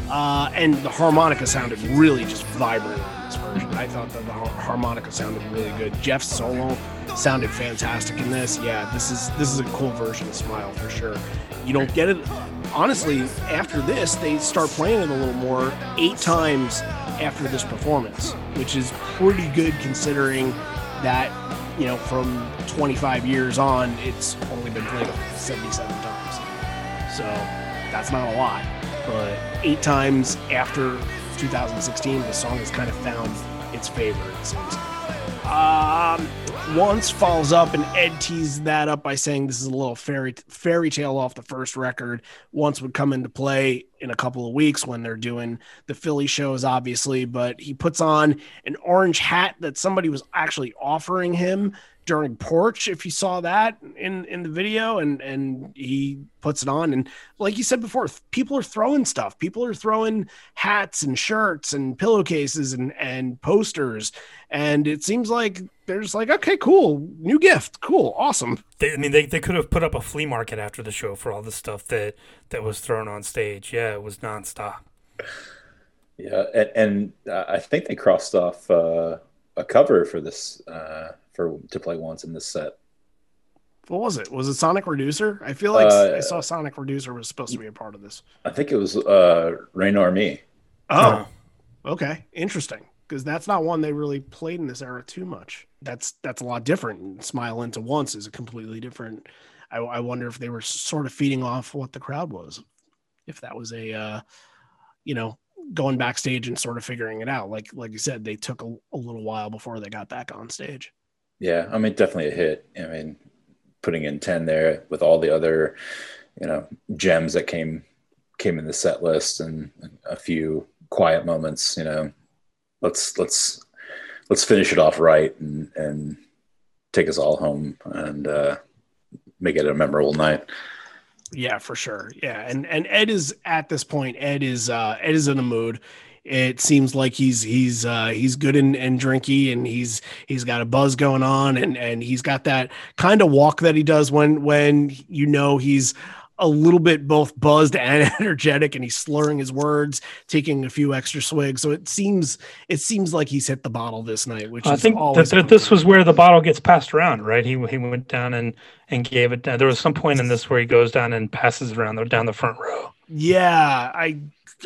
Uh, and the harmonica sounded really just vibrant on this version. I thought that the harmonica sounded really good. Jeff's solo sounded fantastic in this. Yeah, this is this is a cool version of Smile for sure. You don't get it. Honestly, after this, they start playing it a little more. Eight times after this performance, which is pretty good considering that you know from 25 years on, it's only been played 77 times. So that's not a lot but eight times after 2016, the song has kind of found its favor, it seems. Um, once follows up, and Ed teased that up by saying this is a little fairy fairy tale off the first record. Once would come into play in a couple of weeks when they're doing the Philly shows, obviously. But he puts on an orange hat that somebody was actually offering him during porch if you saw that in in the video and and he puts it on and like you said before people are throwing stuff people are throwing hats and shirts and pillowcases and and posters and it seems like they're just like okay cool. New gift. Cool. Awesome. They, I mean, they, they could have put up a flea market after the show for all the stuff that that was thrown on stage. Yeah, it was nonstop. Yeah, and, and uh, I think they crossed off uh, a cover for this uh, for to play once in this set. what was it? Was it sonic reducer? I feel like Uh, i saw sonic reducer was supposed to be a part of this. I think it was uh, Rain or Me. oh okay. Interesting because that's not one they really played in this era too much that's that's a lot different smile into once is a completely different I, I wonder if they were sort of feeding off what the crowd was if that was a uh you know going backstage and sort of figuring it out like like you said they took a, a little while before they got back on stage Yeah, I mean, definitely a hit. I mean, putting in ten there with all the other, you know, gems that came came in the set list and a few quiet moments. You know, let's let's let's finish it off right and and take us all home and uh, make it a memorable night. Yeah, for sure. Yeah, and and Ed is at this point. Ed is uh Ed is in a mood. It seems like he's he's uh he's good and, and drinky and he's he's got a buzz going on and and he's got that kind of walk that he does when when you know he's a little bit both buzzed and energetic and he's slurring his words, taking a few extra swigs. So it seems it seems like he's hit the bottle this night, which I is think that, this was where the bottle gets passed around, right? He he went down and and gave it down. There was some point in this where he goes down and passes around the, down the front row. Yeah, I,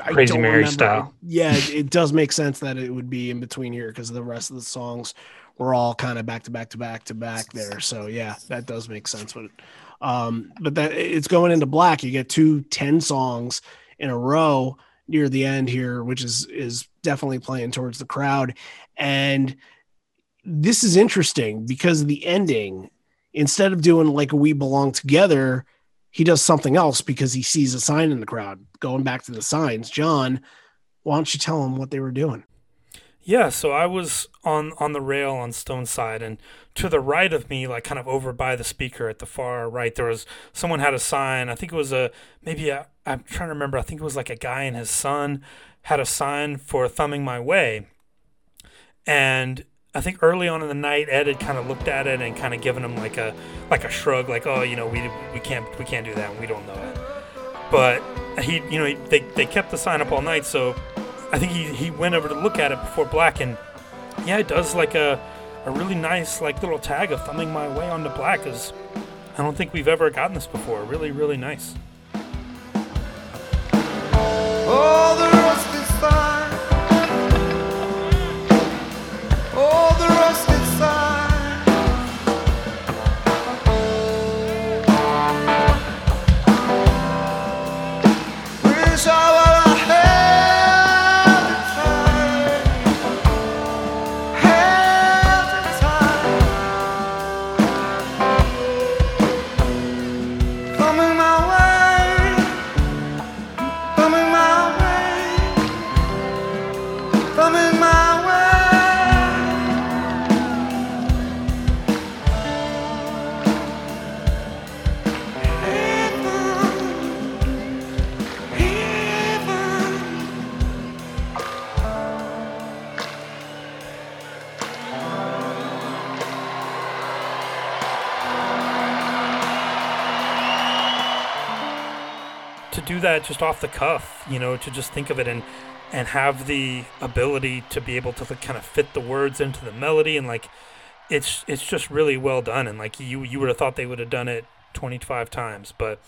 I Crazy don't Mary remember. style. Yeah, it, it does make sense that it would be in between here because the rest of the songs were all kind of back to back to back to back there. So yeah, that does make sense. But um, but that it's going into black. You get two 10 songs in a row near the end here, which is is definitely playing towards the crowd. And this is interesting because the ending. Instead of doing like we belong together, he does something else because he sees a sign in the crowd. Going back to the signs, John, why don't you tell him what they were doing? Yeah, so I was on on the rail on Stone side, and to the right of me, like kind of over by the speaker at the far right, there was someone had a sign. I think it was a maybe I'm trying to remember. I think it was like a guy and his son had a sign for thumbing my way, and I think early on in the night, Ed had kind of looked at it and kind of given him like a like a shrug, like, "Oh, you know, we we can't we can't do that. We don't know it." But he, you know, he, they they kept the sign up all night, so I think he, he went over to look at it before black, and yeah, it does like a, a really nice like little tag of thumbing my way onto black. Cause I don't think we've ever gotten this before. Really, really nice. All do that just off the cuff, you know, to just think of it and and have the ability to be able to like, kind of fit the words into the melody and like it's it's just really well done and like you you would have thought they would have done it 25 times but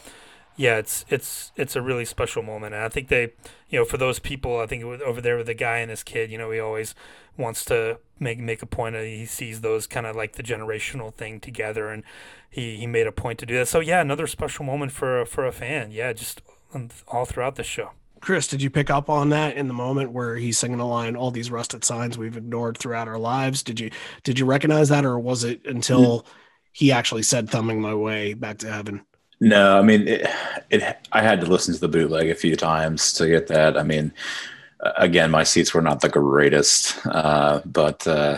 yeah it's it's it's a really special moment. And i think they you know for those people i think over there with the guy and his kid you know he always wants to make make a point of he sees those kind of like the generational thing together and he he made a point to do that. So yeah another special moment for for a fan. Yeah just all throughout the show Chris, did you pick up on that in the moment where he's singing the line "All these rusted signs we've ignored throughout our lives"? Did you did you recognize that, or was it until he actually said "thumbing my way back to heaven"? No, I mean, it, it. I had to listen to the bootleg a few times to get that. I mean, uh, again, my seats were not the greatest, uh, but uh,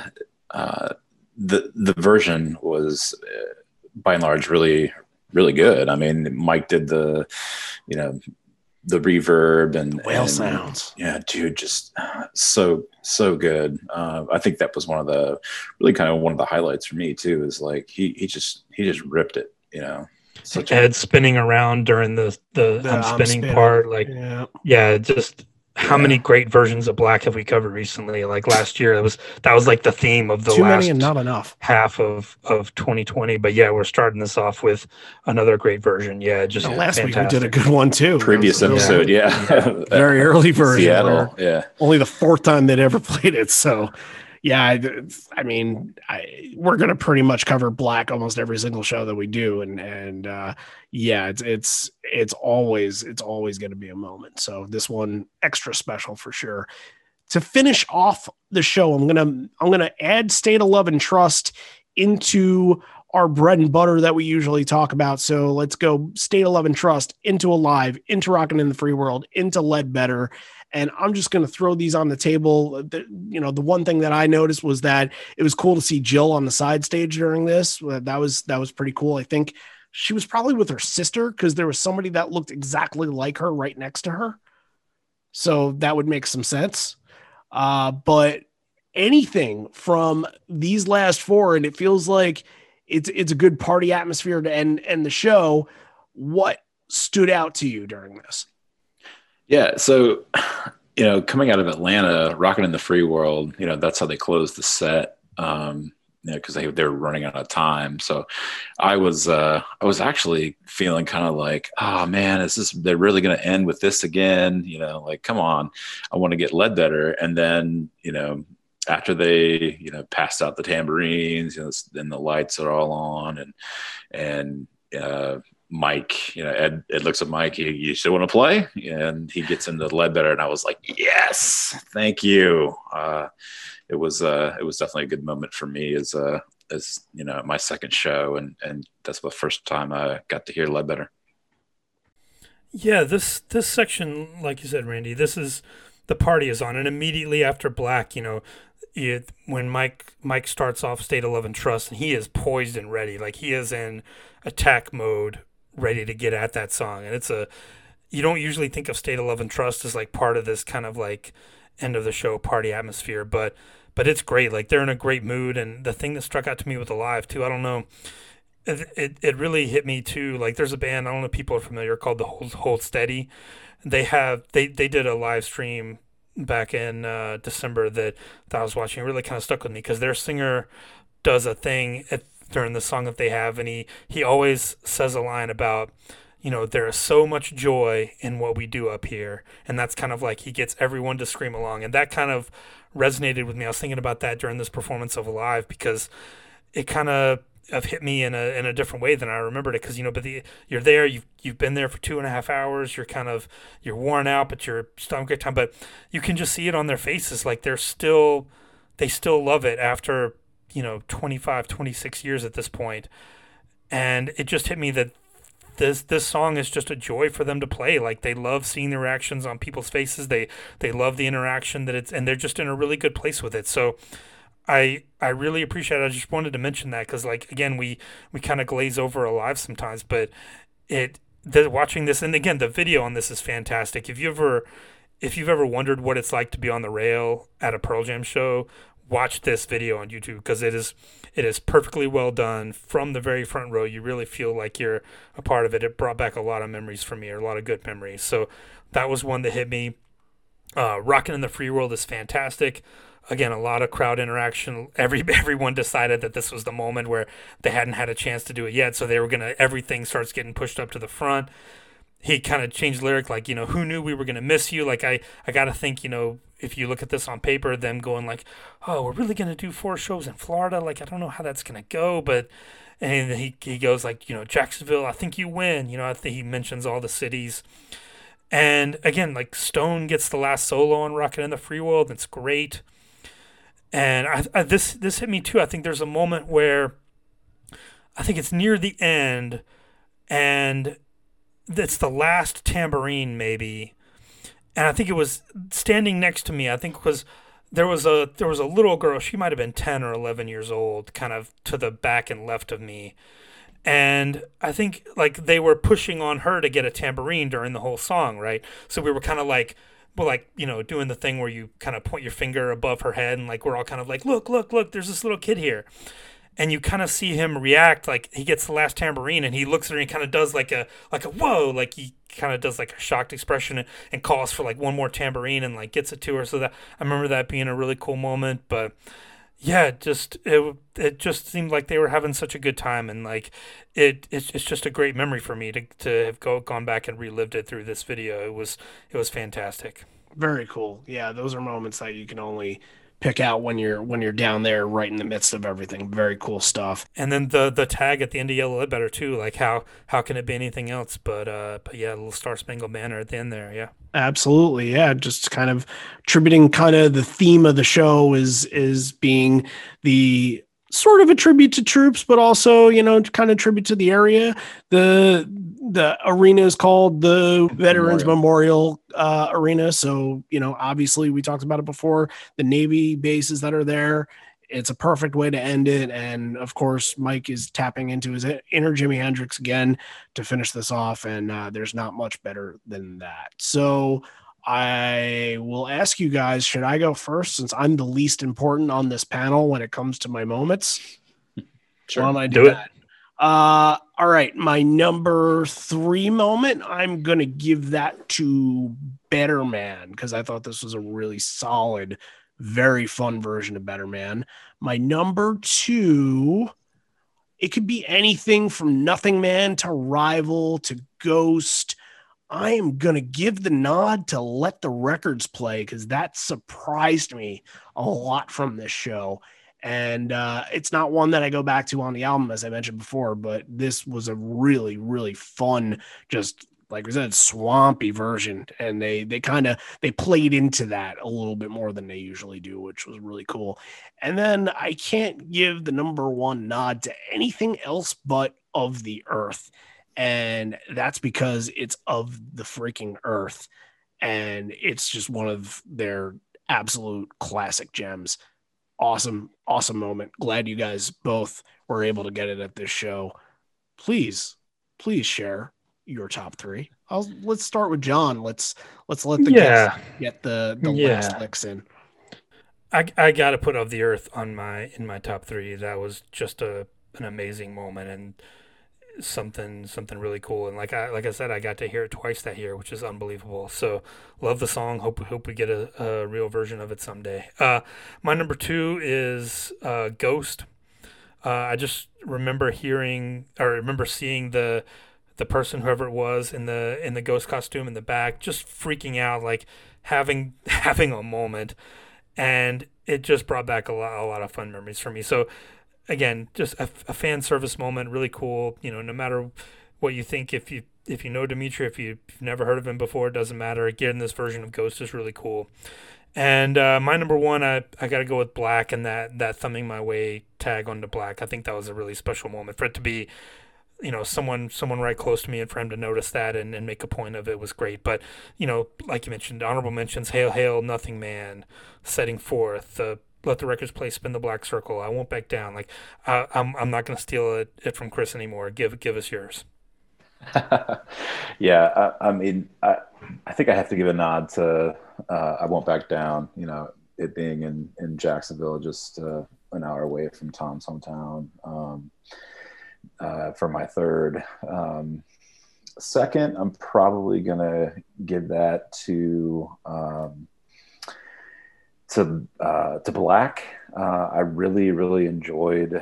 uh, the the version was, uh, by and large, really really good. I mean, Mike did the, you know, the reverb and Whale and- sounds. Yeah, dude, just so so good. Uh, I think that was one of the really kind of one of the highlights for me too. Is like he he just he just ripped it. You know, such a spinning around during the the, The I'm I'm spinning spinning. part like Yeah, yeah just how many great versions of black have we covered recently like last year that was that was like the theme of the too last many and not enough. half of of 2020 but yeah we're starting this off with another great version yeah just Now, last week we did a good one too. previous That was episode. really- Yeah, very early version. where- Seattle. Yeah, only the fourth time they'd ever played it. So, yeah, I, I mean, I, we're gonna pretty much cover black almost every single show that we do, and and uh, yeah, it's it's it's always it's always gonna be a moment. So this one extra special for sure. To finish off the show, I'm gonna I'm gonna add State of Love and Trust into our bread and butter that we usually talk about. So let's go State of Love and Trust into Alive, into Rockin' in the Free World, into Ledbetter and I'm just going to throw these on the table. The, you know, the one thing that I noticed was that it was cool to see Jill on the side stage during this. That was that was pretty cool. I think she was probably with her sister because there was somebody that looked exactly like her right next to her. So that would make some sense. Uh, but anything from these last four, and it feels like it's it's a good party atmosphere to end end the show. What stood out to you during this? Yeah. So, you know, coming out of Atlanta, rocking in the free world. You know, that's how they closed the set. Um, you know, because they they were running out of time. So, I was uh, I was actually feeling kind of like, oh man, is this they're really going to end with this again? You know, like come on, I want to get Ledbetter. and then you know after they you know passed out the tambourines, you know, then the lights are all on, and and uh, Mike, you know, Ed, Ed looks at Mike, you, you still want to play? And he gets into Ledbetter, and I was like, yes, thank you. Uh, it was uh, it was definitely a good moment for me as uh, as you know my second show, and and that's the first time I got to hear Ledbetter. Yeah, this this section, like you said, Randy, this is the party is on, and immediately after Black, you know, it, when Mike Mike starts off State of Love and Trust, and he is poised and ready, like he is in attack mode, ready to get at that song, and it's a you don't usually think of State of Love and Trust as like part of this kind of like end of the show party atmosphere, but but it's great. Like they're in a great mood, and the thing that struck out to me with Alive too, I don't know. It, it, it really hit me too. Like there's a band I don't know if people are familiar called the Hold, Hold Steady. They have they they did a live stream back in uh, December that, that I was watching. It really kind of stuck with me because their singer does a thing at, during the song that they have, and he he always says a line about you know, there is so much joy in what we do up here. And that's kind of like he gets everyone to scream along. And that kind of resonated with me. I was thinking about that during this performance of Alive because it kind of have hit me in a in a different way than I remembered it because you know but the you're there you've you've been there for two and a half hours you're kind of you're worn out but you're still having a great time but you can just see it on their faces like they're still they still love it after you know 25 26 years at this point and it just hit me that this this song is just a joy for them to play. Like they love seeing the reactions on people's faces. They they love the interaction that it's and they're just in a really good place with it. So I I really appreciate it. I just wanted to mention that because like again we we kind of glaze over alive sometimes, but it the watching this and again the video on this is fantastic. If you ever if you've ever wondered what it's like to be on the rail at a Pearl Jam show, watch this video on YouTube because it is it is perfectly well done from the very front row. You really feel like you're a part of it. It brought back a lot of memories for me, or a lot of good memories. So that was one that hit me. Uh, Rocking in the Free World is fantastic. Again, a lot of crowd interaction. Every everyone decided that this was the moment where they hadn't had a chance to do it yet, so they were gonna. Everything starts getting pushed up to the front he kind of changed lyric like you know who knew we were going to miss you? Like i i gotta think you know if you look at this on paper them going like oh we're really going to do four shows in florida. Like i don't know how that's going to go but and he, he goes like you know jacksonville i think you win. You know i think he mentions all the cities. And again like stone gets the last solo on rockin' in the free world it's great. And I, I this this hit me too. I think there's a moment where i think it's near the end and it's the last tambourine maybe. And i think it was standing next to me i think was there was a there was a little girl she might have been 10 or 11 years old kind of to the back and left of me. And i think like they were pushing on her to get a tambourine during the whole song right? So we were kind of like well like you know doing the thing where you kind of point your finger above her head and like we're all kind of like look look look there's this little kid here and you kind of see him react like he gets the last tambourine and he looks at her and kind of does like a like a whoa like he kind of does like a shocked expression and, and, calls for like one more tambourine and like gets it to her. So that i remember that being a really cool moment but yeah just it, it just seemed like they were having such a good time and like it it's, it's just a great memory for me to, to have go, gone back and relived it through this video. It was it was fantastic. Very cool. Yeah those are moments that you can only pick out when you're when you're down there right in the midst of everything. Very cool stuff. And then the the tag at the end of Yellow Ledbetter too. Like how how can it be anything else? But uh, but yeah, a little Star Spangled Banner at the end there. Yeah. Absolutely, yeah. Just kind of attributing kind of the theme of the show is is being the sort of a tribute to troops, but also you know kind of tribute to the area. The the arena is called the Veterans Memorial, Memorial uh, Arena. So, you know, obviously we talked about it before. The Navy bases that are there, it's a perfect way to end it. And of course, Mike is tapping into his inner Jimi Hendrix again to finish this off. And uh, there's not much better than that. So, I will ask you guys, should I go first since I'm the least important on this panel when it comes to my moments? Sure. Why don't I do, do that? Uh, all right, my number three moment, I'm gonna give that to Better Man because I thought this was a really solid, very fun version of Better Man. My number two, it could be anything from Nothing Man to Rival to Ghost. I am going to give the nod to Let the Records Play because that surprised me a lot from this show and uh, it's not one that I go back to on the album, as I mentioned before. But this was a really, really fun, just like we said, swampy version, and they they kind of they played into that a little bit more than they usually do, which was really cool. And then I can't give the number one nod to anything else but of the Earth, and that's because it's of the freaking Earth and it's just one of their absolute classic gems. Awesome, awesome moment. Glad you guys both were able to get it at this show. Please, please share your top three. I'll let's start with John. Let's let's let the Yeah. guests get the the Yeah. last licks in. I, I got to put of the earth on my in my top three. That was just a an amazing moment and something something really cool. And like I like I said, I got to hear it twice that year, which is unbelievable. So love the song. Hope hope we get a, a real version of it someday. Uh, my number two is uh, Ghost. Uh, I just remember hearing or remember seeing the the person whoever it was in the in the ghost costume in the back just freaking out like having having a moment and it just brought back a lot, a lot of fun memories for me. So again, just a, a fan service moment, really cool. You know, no matter what you think, if you if you know Dimitri, if you, if you've never heard of him before, it doesn't matter. Getting this version of Ghost is really cool. And uh, my number one, I, I got to go with Black and that that thumbing my way tag onto Black. I think that was a really special moment for it to be you know someone someone right close to me and for him to notice that and, and make a point of it was great but you know like you mentioned honorable mentions hail hail nothing man setting forth the let the records play spin the black circle i won't back down like uh, i'm, I'm not going to steal it, it from chris anymore give give us yours yeah, I, I mean, I, I think I have to give a nod to uh, "I Won't Back Down." You know, it being in in Jacksonville, just uh, an hour away from Tom's hometown. Um, uh, for my third, um, second, I'm probably gonna give that to um, to uh, to Black. Uh, I really, really enjoyed,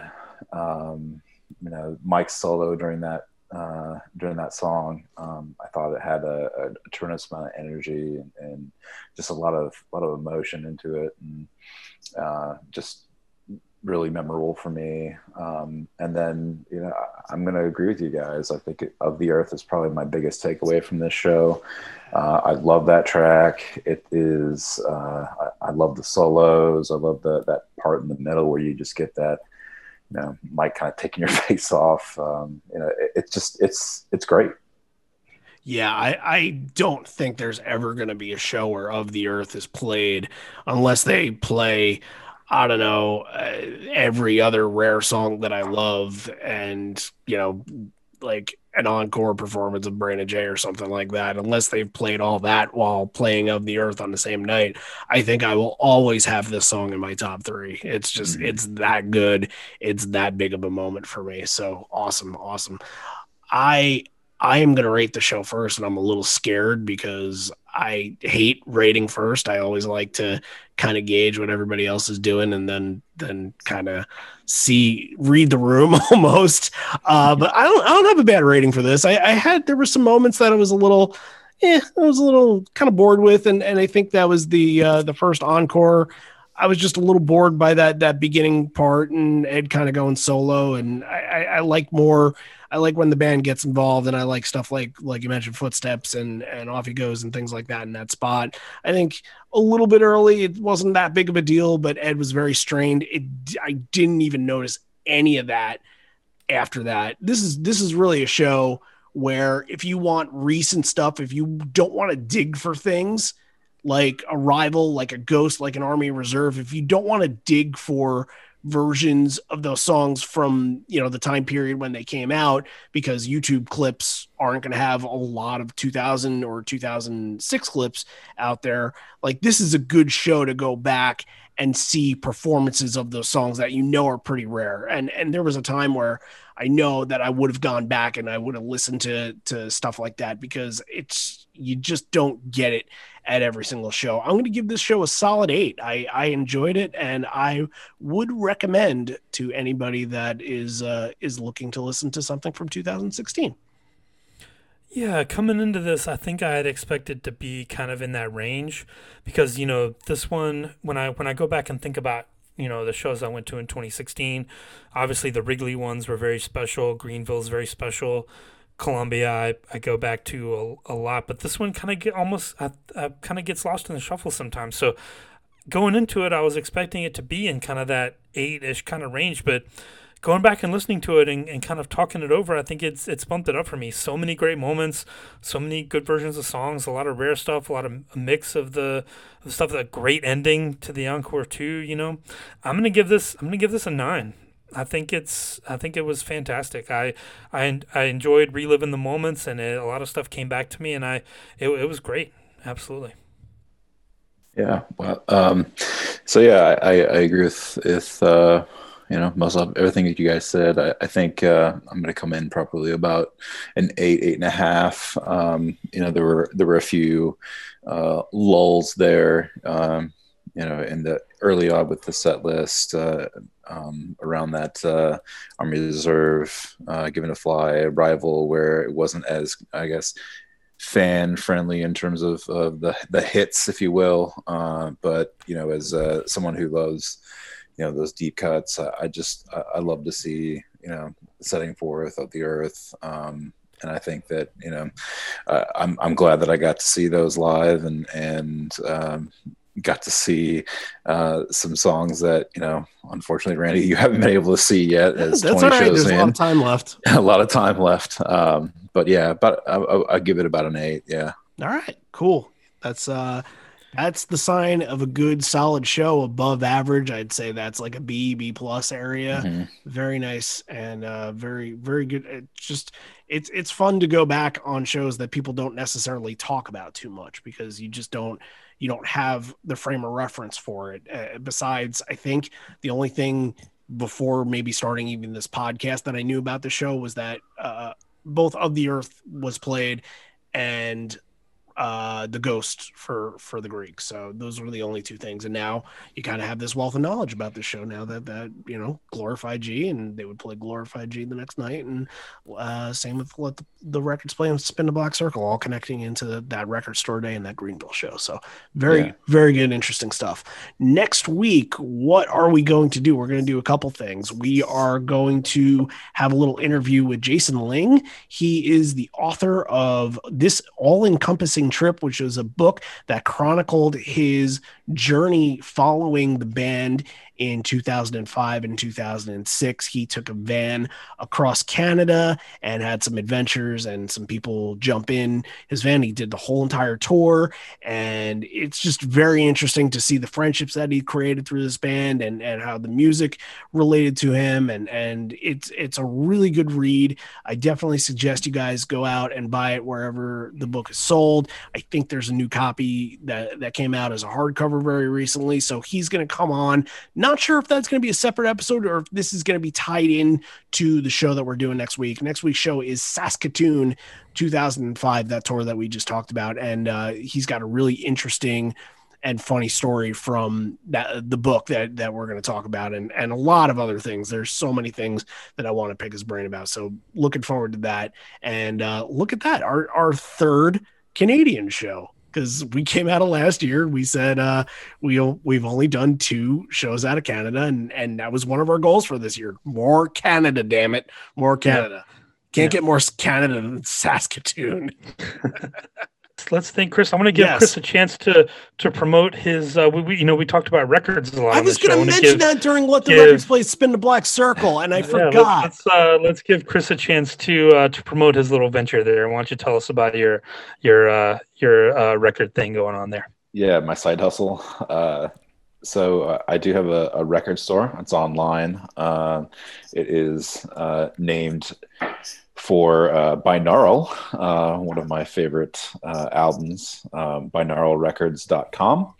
um, you know, Mike's solo during that uh, during that song. Um, I thought it had a, a, tremendous amount of energy and, and just a lot of lot of emotion into it, and uh, just really memorable for me. Um, and then, you know, I, I'm going to agree with you guys. I think "Of the Earth" is probably my biggest takeaway from this show. Uh, I love that track. It is. Uh, I, I love the solos. I love the that part in the middle where you just get that you know, Mike kind of taking your face off. Um, you know, it, it's just it's it's great. Yeah, I, I don't think there's ever going to be a show where Of the Earth is played unless they play, I don't know, uh, every other rare song that I love and, you know, like an encore performance of Brain of J or something like that. Unless they've played all that while playing Of the Earth on the same night, I think I will always have this song in my top three. It's just, Mhm. it's that good. It's that big of a moment for me. So awesome, awesome. I I am going to rate the show first, and I'm a little scared because I hate rating first. I always like to kind of gauge what everybody else is doing, and then then kind of see read the room almost. Uh, but I don't I don't have a bad rating for this. I, I had there were some moments that I was a little. Yeah, I was a little kind of bored with, and, and I think that was the uh, the first encore. I was just a little bored by that that beginning part, and Ed kind of going solo, and I, I, I like more. I like when the band gets involved, and I like stuff like like you mentioned, footsteps and and off he goes and things like that in that spot. I think a little bit early, it wasn't that big of a deal, but Ed was very strained. It I didn't even notice any of that after that. This is this is really a show where if you want recent stuff, if you don't want to dig for things like a rival, like a ghost, like an army reserve, if you don't want to dig for versions of those songs from you know the time period when they came out because YouTube clips aren't going to have a lot of 2000 or 2006 clips out there like this is a good show to go back and see performances of those songs that you know are pretty rare. And and there was a time where I know that I would have gone back and I would have listened to to stuff like that because it's you just don't get it at every single show. I'm going to give this show a solid 8. I I enjoyed it and I would recommend to anybody that is uh is looking to listen to something from 2016. Yeah, coming into this, I think I had expected to be kind of in that range because you know this one when I when I go back and think about you know the shows I went to in 2016, obviously the Wrigley ones were very special. Greenville's very special. Columbia, I, I go back to a, a lot, but this one kind of get almost uh, uh, kind of gets lost in the shuffle sometimes. So going into it, I was expecting it to be in kind of that eight ish kind of range, but going back and listening to it and, and kind of talking it over, I think it's it's bumped it up for me. So many great moments, so many good versions of songs, a lot of rare stuff, a lot of a mix of the, the stuff. That great ending to the encore too. You know, I'm gonna give this I'm gonna give this a nine. I think it's I think it was fantastic. I I I enjoyed reliving the moments and it, a lot of stuff came back to me and I it, it was great. Absolutely. Yeah. Well, um, so yeah, I, I agree with with uh, you know most of everything that you guys said. I, I think uh, I'm going to come in probably about an eight, eight and a half. Um, you know, there were there were a few uh, lulls there. Um, you know, in the early on with the set list uh, um, around that uh, Army Reserve, uh, Given to Fly, Rival, where it wasn't as, I guess, fan friendly in terms of, of the the hits, if you will. Uh, but you know, as uh, someone who loves, you know, those deep cuts, I, I just I, I, love to see you know setting forth of the earth. Um, and I think that you know, uh, I'm I'm glad that I got to see those live and and um, got to see uh, some songs that you know unfortunately randy you haven't been able to see yet as That's 20 shows There's in. a lot of time left. A lot of time left. Um, but yeah but I, I, I give it about an eight yeah. All right cool. That's uh that's the sign of a good solid show above average. I'd say that's like a b b plus area. Mm-hmm. very nice and uh very very good. It just it's it's fun to go back on shows that people don't necessarily talk about too much because you just don't you don't have the frame of reference for it. Uh, besides, I think the only thing before maybe starting even this podcast that I knew about the show was that uh, both of the Earth was played and uh, the ghost for for the Greeks. So those were the only two things. And now you kind of have this wealth of knowledge about the show now that that you know glorified G and they would play glorified G the next night, and uh, same with let the, the records play and Spin the Black Circle, all connecting into the, that record store day and that Greenville show. So very yeah. very good, interesting stuff. Next week, what are we going to do? We're going to do a couple things. We are going to have a little interview with Jason Ling. He is the author of this all encompassing Trip, which was a book that chronicled his journey following the band in 2005 and 2006. He took a van across Canada and had some adventures and some people jump in his van. He did the whole entire tour. And it's just very interesting to see the friendships that he created through this band and, and how the music related to him. And, and it's, it's a really good read. I definitely suggest you guys go out and buy it wherever the book is sold. I think there's a new copy that, that came out as a hardcover very recently. So he's going to come on, not not sure if that's going to be a separate episode or if this is going to be tied in to the show that we're doing next week. Next week's show is Saskatoon 2005, that tour that we just talked about. And uh, he's got a really interesting and funny story from that the book that that we're going to talk about and and a lot of other things there's so many things that i want to pick his brain about so looking forward to that and uh, look at that our our third canadian show because we came out of last year. We said uh, we we've only done two shows out of Canada, and and that was one of our goals for this year. More Canada, damn it, more Canada. Yeah. Can't yeah. get more Canada than Saskatoon. let's think, Chris. I want to give yes. Chris a chance to to promote his. Uh, we, we, you know we talked about records a lot. I was going to mention give, that during what the give, records play spin the black circle, and I yeah, forgot. Let's let's, uh, let's, give Chris a chance to uh, to promote his little venture there. Why don't you tell us about your your uh, your uh, record thing going on there? Yeah, my side hustle. Uh, so uh, I do have a, a, record store. It's online. Uh, it is uh, named for uh, Binaural, uh, one of my favorite uh, albums, um, binauralrecords.com.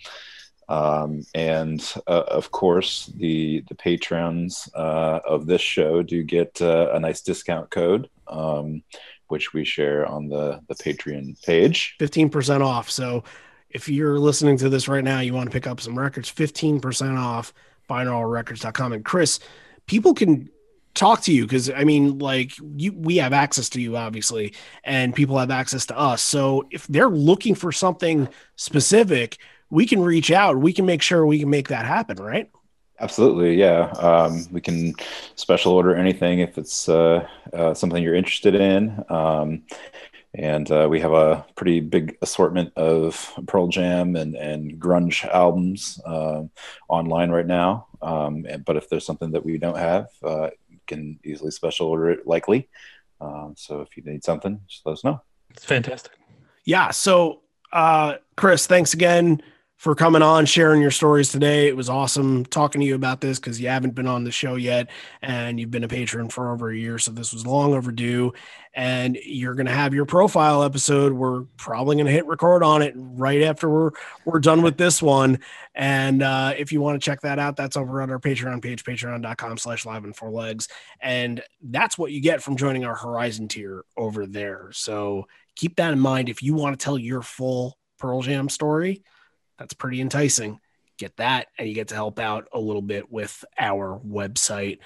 Um, and uh, of course, the the patrons uh, of this show do get uh, a nice discount code, um, which we share on the the Patreon page. Fifteen percent off. So if you're listening to this right now, you want to pick up some records, fifteen percent off. Binauralrecords.com. And Chris, people can talk to you because I mean, like you, we have access to you obviously, and people have access to us. So if they're looking for something specific, we can reach out. We can make sure we can make that happen, right? Absolutely, yeah. Um, we can special order anything if it's uh, uh, something you're interested in. Um, and uh, we have a pretty big assortment of Pearl Jam and, and grunge albums uh, online right now. Um, but if there's something that we don't have, uh, can easily special order it likely. Um, so if you need something, just let us know. It's fantastic. Yeah. So, uh, Chris, thanks again for coming on, sharing your stories today. It was awesome talking to you about this because you haven't been on the show yet and you've been a patron for over a year. So this was long overdue. And you're going to have your profile episode. We're probably going to hit record on it right after we're we're done with this one. And uh, if you want to check that out, that's over on our Patreon page, patreon.com slash live on four legs. And that's what you get from joining our Horizon tier over there. So keep that in mind if you want to tell your full Pearl Jam story that's pretty enticing. Get that, and you get to help out a little bit with our website,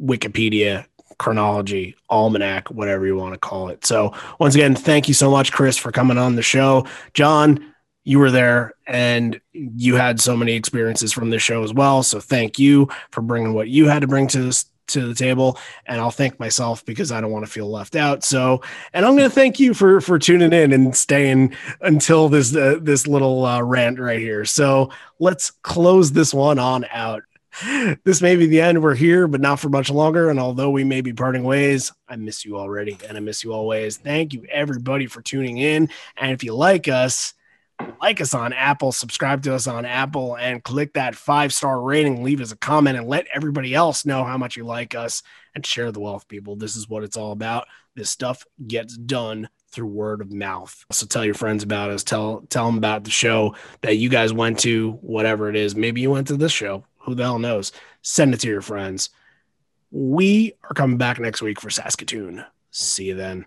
Wikipedia, chronology, almanac, whatever you want to call it. So, once again, thank you so much, Chris, for coming on the show. John, you were there and you had so many experiences from this show as well. So, thank you for bringing what you had to bring to this to the table and I'll thank myself because I don't want to feel left out. So, and I'm going to thank you for for tuning in and staying until this uh, this little uh, rant right here. So, let's close this one on out. This may be the end. We're here, but not for much longer. And although we may be parting ways, I miss you already and I miss you always. Thank you, everybody, for tuning in. And if you like us, like us on Apple, subscribe to us on Apple, and click that five star rating. Leave us a comment and let everybody else know how much you like us and share the wealth, people. This is what it's all about. This stuff gets done through word of mouth. So tell your friends about us. Tell tell them about the show that you guys went to, whatever it is. Maybe you went to this show. Who the hell knows? Send it to your friends. We are coming back next week for Saskatoon. See you then.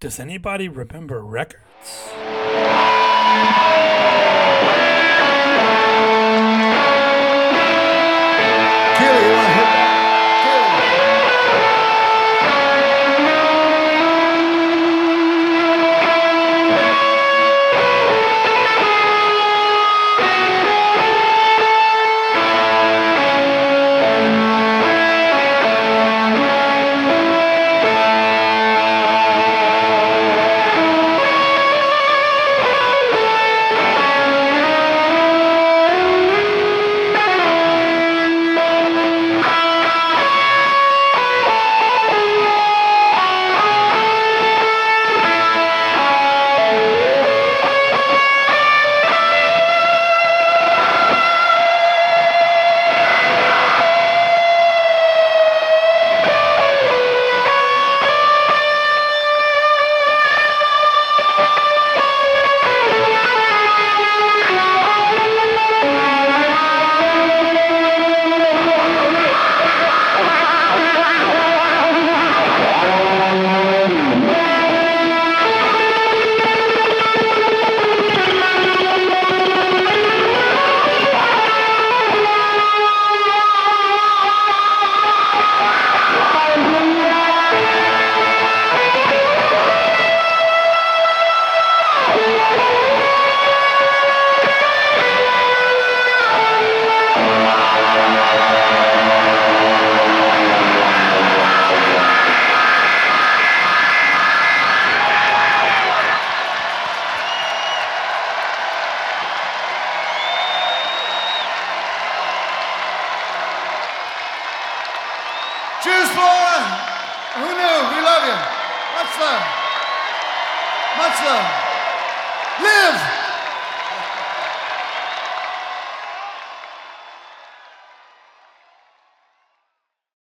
Does anybody remember records? Kelly,